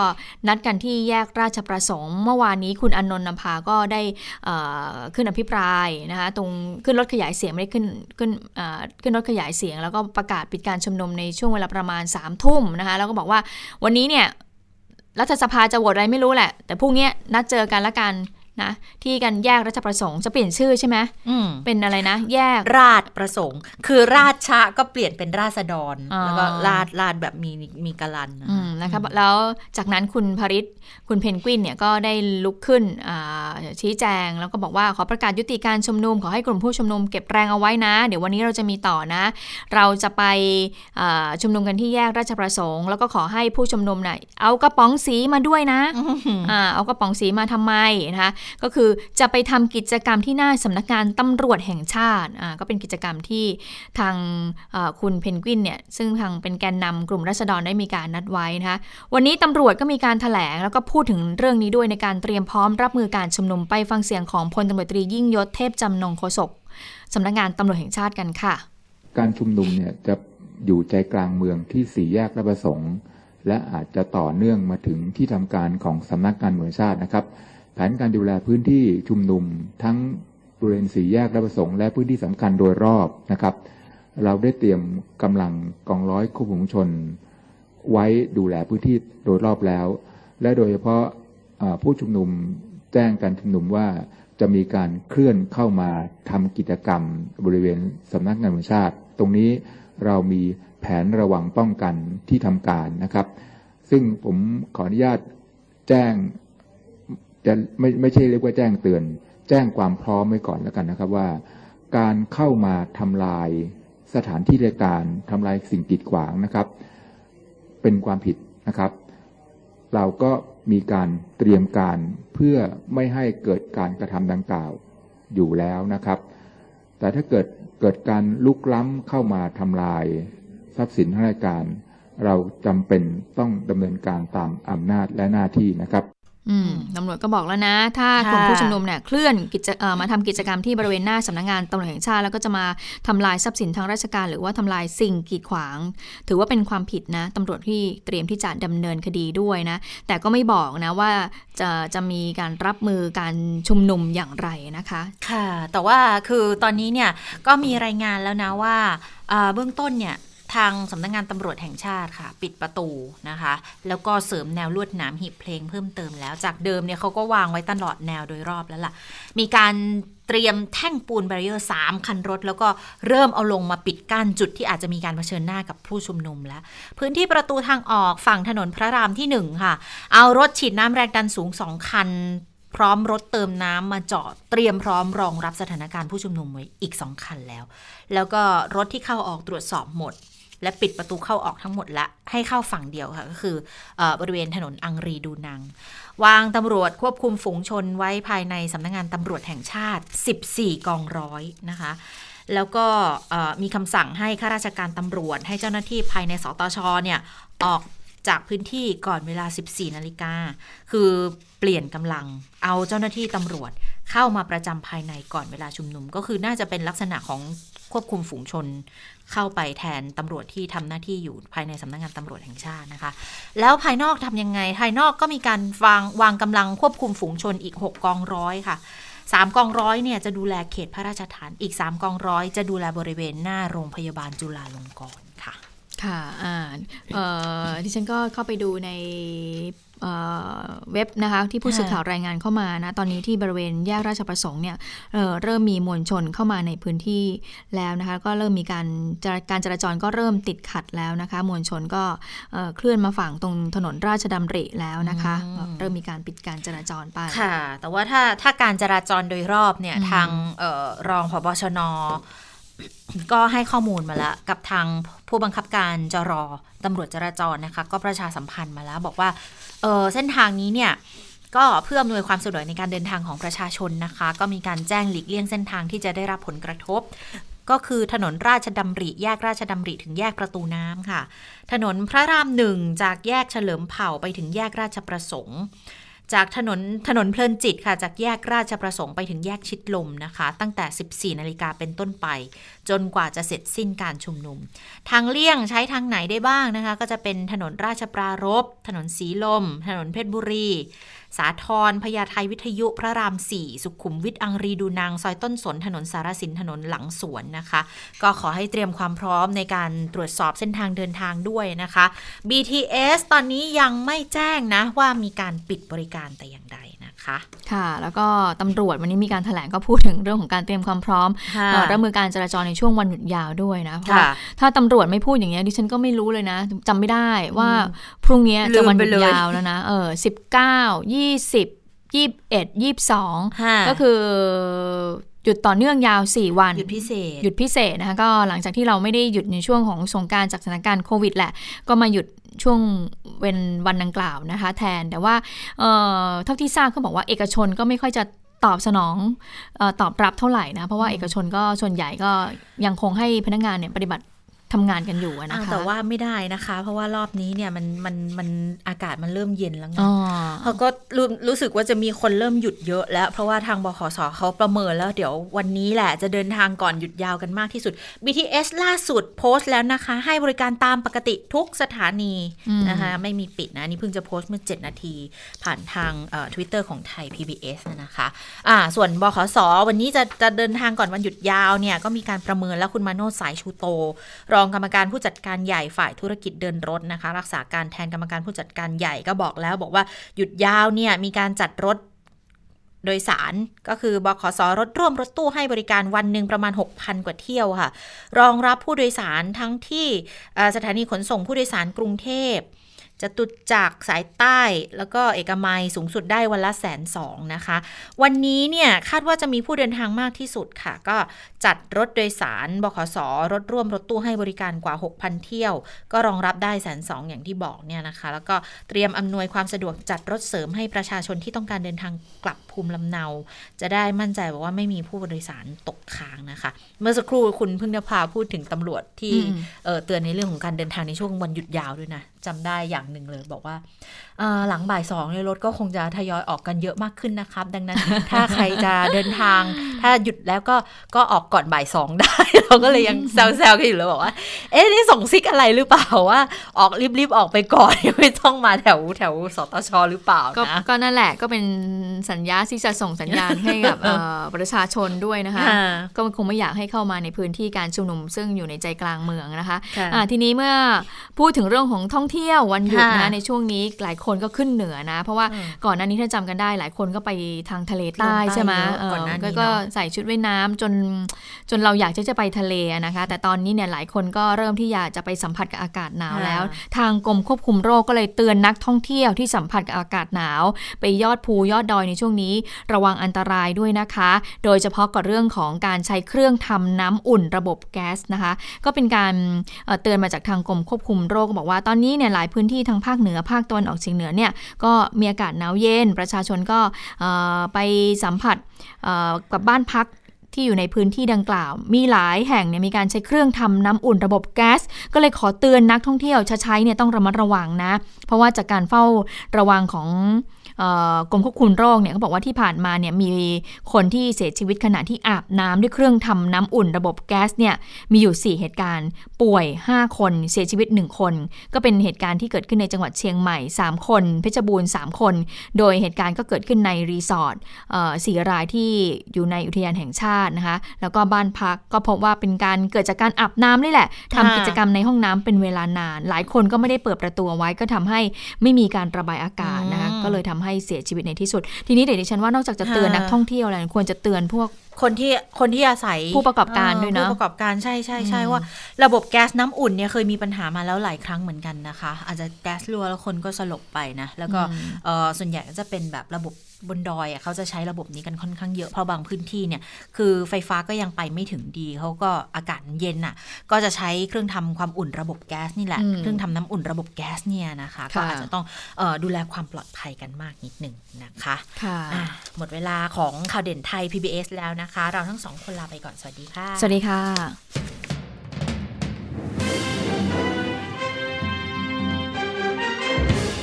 นัดกันที่แยกราชประสงค์เมื่อวานนี้คุณอนนท์นภาก็ได้ขึ้นอภิปรายนะคะตรงขึ้นรถขยายเสียงไม่ได้ขึ้นขึ้นขึ้นรถขยายเสียง แล้วก็ประกาศปิดการชุมนุมในช่วงเวลาประมาณ3ามทุ่มนะคะแล้วก็บอกว่าวันนี้เนี่ยรัฐสภาจะโหวตอะไรไม่รู้แหละ แต่พรุ่งนี้นัดเจอกันละกัน นะที่กันแยกราชประสงค์จะเปลี่ยนชื่อใช่ไหมเป็นอะไรนะ แยกราชประสงค์ คือราชะก็เปลี่ยนเป็นราษฎรแล้วก็ราชราชแบบมีมีกลันนะครับแล้วจากนั้นคุณภริษคุณเพนกวินเนี่ยก็ได้ลุกขึ้นชี้แจง แล้วก็บอกว่าขอประกาศยุติการชุมนุมขอให้กลุ่มผู้ชุมนุมเก็บแรงเอาไว้นะ เดี๋ยววันนี้เราจะมีต่อนะ เราจะไปชุมนุมกันที่แยกราชประสงค์ แล้วก็ขอให้ผู้ชุมนุมเนี่ยเอากระป๋องสีมาด้วยนะเอากระป๋องสีมาทำไมนะคะก็คือจะไปทำกิจกรรมที่หน้าสำนักงานตำรวจแห่งชาติอ่าก็เป็นกิจกรรมที่ทางคุณเพนกวินเนี่ยซึ่งทางเป็นแกนนำกลุ่มรัษฎรได้มีการนัดไว้นะคะวันนี้ตำรวจก็มีการถแถลงแล้วก็พูดถึงเรื่องนี้ด้วยในการเตรียมพร้อมรับมือการชุมนุมไปฟังเสียงของพลตำรวจตรียิ่งยศเทพจำนงโฆษกสำนักงานตำรวจแห่งชาติกันค่ะ การชุมนุมเนี่ยจะอยู่ใจกลางเมืองที่สี่แยกระประสงค์ และอาจจะต่อเนื่องมาถึงที่ทำการของสำนักงานเมืองชาตินะครับ แผนการดูแลพื้นที่ชุมนุม ทั้งบริเวณสี่แยกและประสงค์และพื้นที่สำคัญโดยรอบนะครับ เราได้เตรียมกำลังกองร้อยควบคุมชน ไว้ดูแลพื้นที่โดยรอบแล้ว และโดยเฉพาะผู้ชุมนุมแจ้งการชุมนุมว่าจะมีการเคลื่อนเข้ามาทำกิจกรรมบริเวณสำนักงานมชาติ ตรงนี้เรามีแผนระวังป้องกันที่ทำการนะครับ ซึ่งผมขออนุญาตแจ้ง จะไม่ไม่ใช่เรียกว่าแจ้งเตือน แจ้งความพร้อมไว้ก่อนแล้วกันนะครับว่า การเข้ามาทำลายสถานที่ราชการทำลายสิ่งกีดขวางนะครับ เป็นความผิดนะครับ เราก็มีการเตรียมการเพื่อไม่ให้เกิดการกระทำดังกล่าวอยู่แล้วนะครับ แต่ถ้าเกิดเกิดการลุกล้ำเข้ามาทำลาย ทรัพย์สินทางราชการ เราจำเป็นต้องดำเนินการตามอำนาจและหน้าที่นะครับ ตำรวจก็บอกแล้วนะ ถ้ากลุ่มผู้ชุมนุมเนี่ยเคลื่อนกิจมาทำกิจกรรมที่บริเวณหน้าสำนักงงานตำรวจแห่งชาติ แล้วก็จะมาทำลายทรัพย์สินทางราชการ หรือว่าทำลายสิ่งกีดขวาง ถือว่าเป็นความผิดนะตำรวจที่เตรียมที่จะดำเนินคดีด้วยนะ แต่ก็ไม่บอกนะว่าจะจะมีการรับมือการชุมนุมอย่างไรนะคะ ค่ะ แต่ว่าคือตอนนี้เนี่ยก็มีรายงานแล้วนะว่าเบื้องต้นเนี่ย ทางสำนักงานตำรวจแห่งชาติค่ะ ปิดประตูนะคะ แล้วก็เสริมแนวลวดหนามหีบเพลงเพิ่มเติมแล้วจากเดิมเนี่ยเขาก็วางไว้ตลอดแนวโดยรอบแล้วล่ะ มีการเตรียมแท่งปูน barrier สามคันรถ แล้วก็เริ่มเอาลงมาปิดกั้นจุดที่อาจจะมีการเผชิญหน้ากับผู้ชุมนุมแล้ว พื้นที่ประตูทางออกฝั่งถนนพระรามที่1ค่ะ เอารถฉีดน้ำแรงดันสูง2คันพร้อมรถเติมน้ำมาจอดเตรียมพร้อมรองรับสถานการณ์ผู้ชุมนุมไว้อีก 2 คันแล้ว แล้วก็รถที่เข้าออกตรวจสอบหมด และปิดประตูเข้าออกทั้งหมดละ ให้เข้าฝั่งเดียวค่ะ ก็คืออบริเวณถนนอังรีดูนัง วางตำรวจควบคุมฝูงชนไว้ภายในสำนักงงานตำรวจแห่งชาติ 14 กองร้อยนะคะ แล้วก็มีคำสั่งให้ข้าราชการตำรวจ ให้เจ้าหน้าที่ภายในสตชเนี่ยออกจากพื้นที่ก่อนเวลา 14 นาฬิกา คือเปลี่ยนกำลัง เอาเจ้าหน้าที่ตำรวจเข้ามาประจำภายในก่อนเวลาชุมนุม ก็คือน่าจะเป็นลักษณะของ ควบคุมฝูงชนเข้าไปแทนตำรวจที่ทำหน้าที่อยู่ภายในสำนักงงานตำรวจแห่งชาตินะคะ แล้วภายนอกทำยังไง ภายนอกก็มีการวางวางกำลังควบคุมฝูงชนอีก 6 กองร้อยค่ะสามกองร้อยเนี่ยจะดูแลเขตพระราชฐานอีกสามกองร้อยจะดูแลบริเวณหน้าโรงพยาบาลจุฬาลงกรณ์ ค่ะค่ะอ่าเอ่อที่ฉันก็เข้าไปดูในเว็บนะคะที่ผู้สื่อข่าวรายงานเข้ามานะตอนนี้ที่บริเวณแยกราชประสงค์เนี่ยเเริ่มมีมวลชนเข้ามาในพื้นที่แล้วนะคะก็เริ่มมีการการจราจรก็เริ่มติดขัดแล้วนะคะมวลชนก็เคลื่อนมาฝั่งตรงถนนราชดำริแล้วนะคะเริ่มมีการปิดการจราจรไปค่ะ แต่ว่าถ้าถ้าการจราจรโดยรอบเนี่ยทางออรองพบชน ก็ให้ข้อมูลมาแล้วกับทางผู้บังคับการจรอตำรวจจราจรนะคะ ก็ประชาสัมพันธ์มาแล้ว บอกว่าเออเส้นทางนี้เนี่ยก็เพื่ออำนวยความสะดวกในการเดินทางของประชาชนนะคะ ก็มีการแจ้งหลีกเลี่ยงเส้นทางที่จะได้รับผลกระทบ ก็คือถนนราชดำริแยกราชดำริถึงแยกประตูน้ำค่ะ ถนนพระรามหนึ่งจากแยกเฉลิมเผ่าไปถึงแยกราชประสงค์ จากถนนถนนเพลินจิตค่ะ จากแยกราชประสงค์ไปถึงแยกชิดลมนะคะ ตั้งแต่ 14 นาฬิกาเป็นต้นไป จนกว่าจะเสร็จสิ้นการชุมนุม ทางเลี่ยงใช้ทางไหนได้บ้างนะคะ ก็จะเป็นถนนราชปรารบถนนสีลม ถนนเพชรบุรี สาทรพญาไทวิทยุพระรามสี่สุขุมวิทอังรีดูนาง ซอยต้นสน ถนนสารสินถนนหลังสวนนะคะ ก็ขอให้เตรียมความพร้อมในการตรวจสอบเส้นทางเดินทางด้วยนะคะ BTS ตอนนี้ยังไม่แจ้งนะว่ามีการปิดบริการแต่อย่างใด นะคะค่ะ แล้วก็ตำรวจวันนี้มีการถแถลงก็พูดถึงเรื่องของการเตรียมความพร้อมรับมือการจราจรในช่วงวันหยุดยาวด้วยนะเพราะถ้าตำรวจไม่พูดอย่างนี้ดิฉันก็ไม่รู้เลยนะจำไม่ได้ว่าพรุ่งนี้จะวันหยุดยาวแล้วนะเออสิบเก้ายี่สิบยี่สิบเอ็ดยี่สิบสองก็คือหยุดต่อเนื่องยาว 4 วัน หยุดพิเศษ หยุดพิเศษนะคะก็หลังจากที่เราไม่ได้หยุดในช่วงของสงการจากสถานการณ์โควิดแหละ ก็มาหยุด ช่วงเวนวันดังกล่าวนะคะ แทนแต่ว่าเท่าที่ทราบเขาบอกว่าเอกชนก็ไม่ค่อยจะตอบสนองอตอบรับเท่าไหร่นะ เพราะว่าเอกชนก็ส่วนใหญ่ก็ยังคงให้พนักงานเนี่ยปฏิบัติ ทำงานกันอยู่นะคะแต่ว่าไม่ได้นะคะ เพราะว่ารอบนี้เนี่ยมันมันมันอากาศมันเริ่มเย็นแล้วไงเขาก็รู้รู้สึกว่าจะมีคนเริ่มหยุดเยอะแล้ว เพราะว่าทางบขสเขาประเมินแล้ว เดี๋ยววันนี้แหละจะเดินทางก่อนหยุดยาวกันมากที่สุด BTS ล่าสุดโพสต์แล้วนะคะ ให้บริการตามปกติทุกสถานีนะคะไม่มีปิดนะนี่เพิ่งจะโพสต์เมื่อ 7 นาที ผ่านทางทวิตเตอร์ของไทย PBS นะคะอ่าส่วนบขสวันนี้จะจะเดินทางก่อนวันหยุดยาวเนี่ยก็มีการประเมินแล้วคุณมาโนสายชูโตรองกรรมการผู้จัดการใหญ่ฝ่ายธุรกิจเดินรถนะคะ รักษาการแทนกรรมการผู้จัดการใหญ่ก็บอกแล้ว บอกว่าหยุดยาวเนี่ยมีการจัดรถโดยสารก็คือบขสรถร่วมรถตู้ให้บริการวันหนึ่งประมาณ 6,000 กว่าเที่ยวค่ะ รองรับผู้โดยสารทั้งที่สถานีขนส่งผู้โดยสารกรุงเทพจะตุดจากสายใต้ แล้วก็เอกมัยสูงสุดได้วันละแสนสองนะคะ วันนี้เนี่ยคาดว่าจะมีผู้เดินทางมากที่สุดค่ะ ก็ จัดรถโดยสารบขสรถร่วมรถตู้ให้บริการกว่า 6,000 เที่ยว ก็รองรับได้แสนสองอย่างที่บอกเนี่ยนะคะ แล้วก็เตรียมอำนวยความสะดวกจัดรถเสริมให้ประชาชนที่ต้องการเดินทางกลับภูมิลำเนา จะได้มั่นใจว่าไม่มีผู้โดยสารตกค้างนะคะ เมื่อสักครู่คุณพึ่งนภาพูดถึงตำรวจที่เตือนในเรื่องของการเดินทางในช่วงวันหยุดยาวด้วยนะจำได้อย่างหนึ่งเลยบอกว่าหลังบ่ายสองในรถก็คงจะทยอยออกกันเยอะมากขึ้นนะครับ ดังนั้นถ้าใครจะเดินทางถ้าหยุดแล้วก็ก็ออกก่อนบ่ายสองได้ เราก็เลยยังแซวๆกันอยู่เลยบอกว่า เอ๊ะนี่ส่งซิกอะไรหรือเปล่าว่า ออกรีบๆออกไปก่อนไม่ต้องมาแถวแถวสตชหรือเปล่านะก็นั่นแหละก็เป็นสัญญาที่จะส่งสัญญาณให้กับประชาชนด้วยนะคะ ก็คงไม่อยากให้เข้ามาในพื้นที่การชุมนุม ซึ่งอยู่ในใจกลางเมืองนะคะทีนี้เมื่อพูดถึงเรื่องของท่องเที่ยววันหยุดนะในช่วงนี้หลายคนก็ขึ้นเหนือนะ เพราะว่าก่อนหน้านี้ถ้าจำกันได้หลายคนก็ไปทางทะเลใต้ใช่ไหมก็ก็ใส่ชุดว่ายน้ำจนจนเราอยากจะจะไปทะเลนะคะ แต่ตอนนี้เนี่ยหลายคนก็เริ่มที่อยากจะไปสัมผัสกับอากาศหนาวแล้ว ทางกรมควบคุมโรคก็เลยเตือนนักท่องเที่ยวที่สัมผัสกับอากาศหนาว ไปยอดภูยอดดอยในช่วงนี้ ระวังอันตรายด้วยนะคะ โดยเฉพาะกับเรื่องของการใช้เครื่องทำน้ำอุ่นระบบแก๊สนะคะ ก็เป็นการเตือนมาจากทางกรมควบคุมโรคบอกว่าตอนนี้เนี่ยหลายพื้นที่ทางภาคเหนือภาคตะวันออกเฉียงเหนือเนี่ยก็มีอากาศหนาวเย็น ประชาชนก็ไปสัมผัสกับบ้านพัก ที่อยู่ในพื้นที่ดังกล่าว มีหลายแห่งเนี่ยมีการใช้เครื่องทำน้ำอุ่นระบบแก๊ส ก็เลยขอเตือนนักท่องเที่ยวชใช้เนี่ยต้องระมัดระวังนะ เพราะว่าจากการเฝ้าระวังของกรมควบคุมโรคเนี่ยเขาบอกว่าที่ผ่านมาเนี่ยมีคนที่เสียชีวิตขณะที่อาบน้ำด้วยเครื่องทำน้ำอุ่นระบบแก๊สเนี่ยมีอยู่ 4 เหตุการณ์ ป่วย 5 คนเสียชีวิต 1 คน ก็เป็นเหตุการณ์ที่เกิดขึ้นในจังหวัดเชียงใหม่ 3 คน เพชรบูรณ์ 3 คน โดยเหตุการณ์ก็เกิดขึ้นในรีสอร์ทสี่รายที่อยู่ในอุทยานแห่งชาตินะคะ แล้วก็บ้านพักก็พบว่าเป็นการเกิดจากการอาบน้ำนี่แหละทำกิจกรรมในห้องน้ำเป็นเวลานาน หลายคนก็ไม่ได้เปิดประตูไว้ก็ทำให้ไม่มีการระบายอากาศนะคะก็เลยทำให้เสียชีวิตในที่สุด ทีนี้เดี๋ยวดิฉันว่านอกจากจะเตือนนักท่องเที่ยวแล้วควรจะเตือนพวกคนที่คนที่อาศัยผู้ประกอบการด้วยนะผู้ประกอบการใช่ใช่ใช่ว่า ระบบแก๊สน้ำอุ่นเนี่ยเคยมีปัญหามาแล้วหลายครั้งเหมือนกันนะคะ อาจจะแก๊สรั่วแล้วคนก็สลบไปนะ แล้วก็ส่วนใหญ่ก็จะเป็นแบบระบบ บนดอยอะเขาจะใช้ระบบนี้กันค่อนข้างเยอะ เพราะบางพื้นที่เนี่ย คือไฟฟ้าก็ยังไปไม่ถึงดี เขาก็อากาศเย็นอะ ก็จะใช้เครื่องทำความอุ่นระบบแก๊สนี่แหละ เครื่องทำน้ำอุ่นระบบแก๊สเนี่ยนะคะ ก็อาจจะต้องดูแลความปลอดภัยกันมากนิดหนึ่งนะคะค่ะหมดเวลาของข่าวเด่นไทย PBS แล้วนะคะ เราทั้งสองคนลาไปก่อน สวัสดีค่ะ สวัสดีค่ะ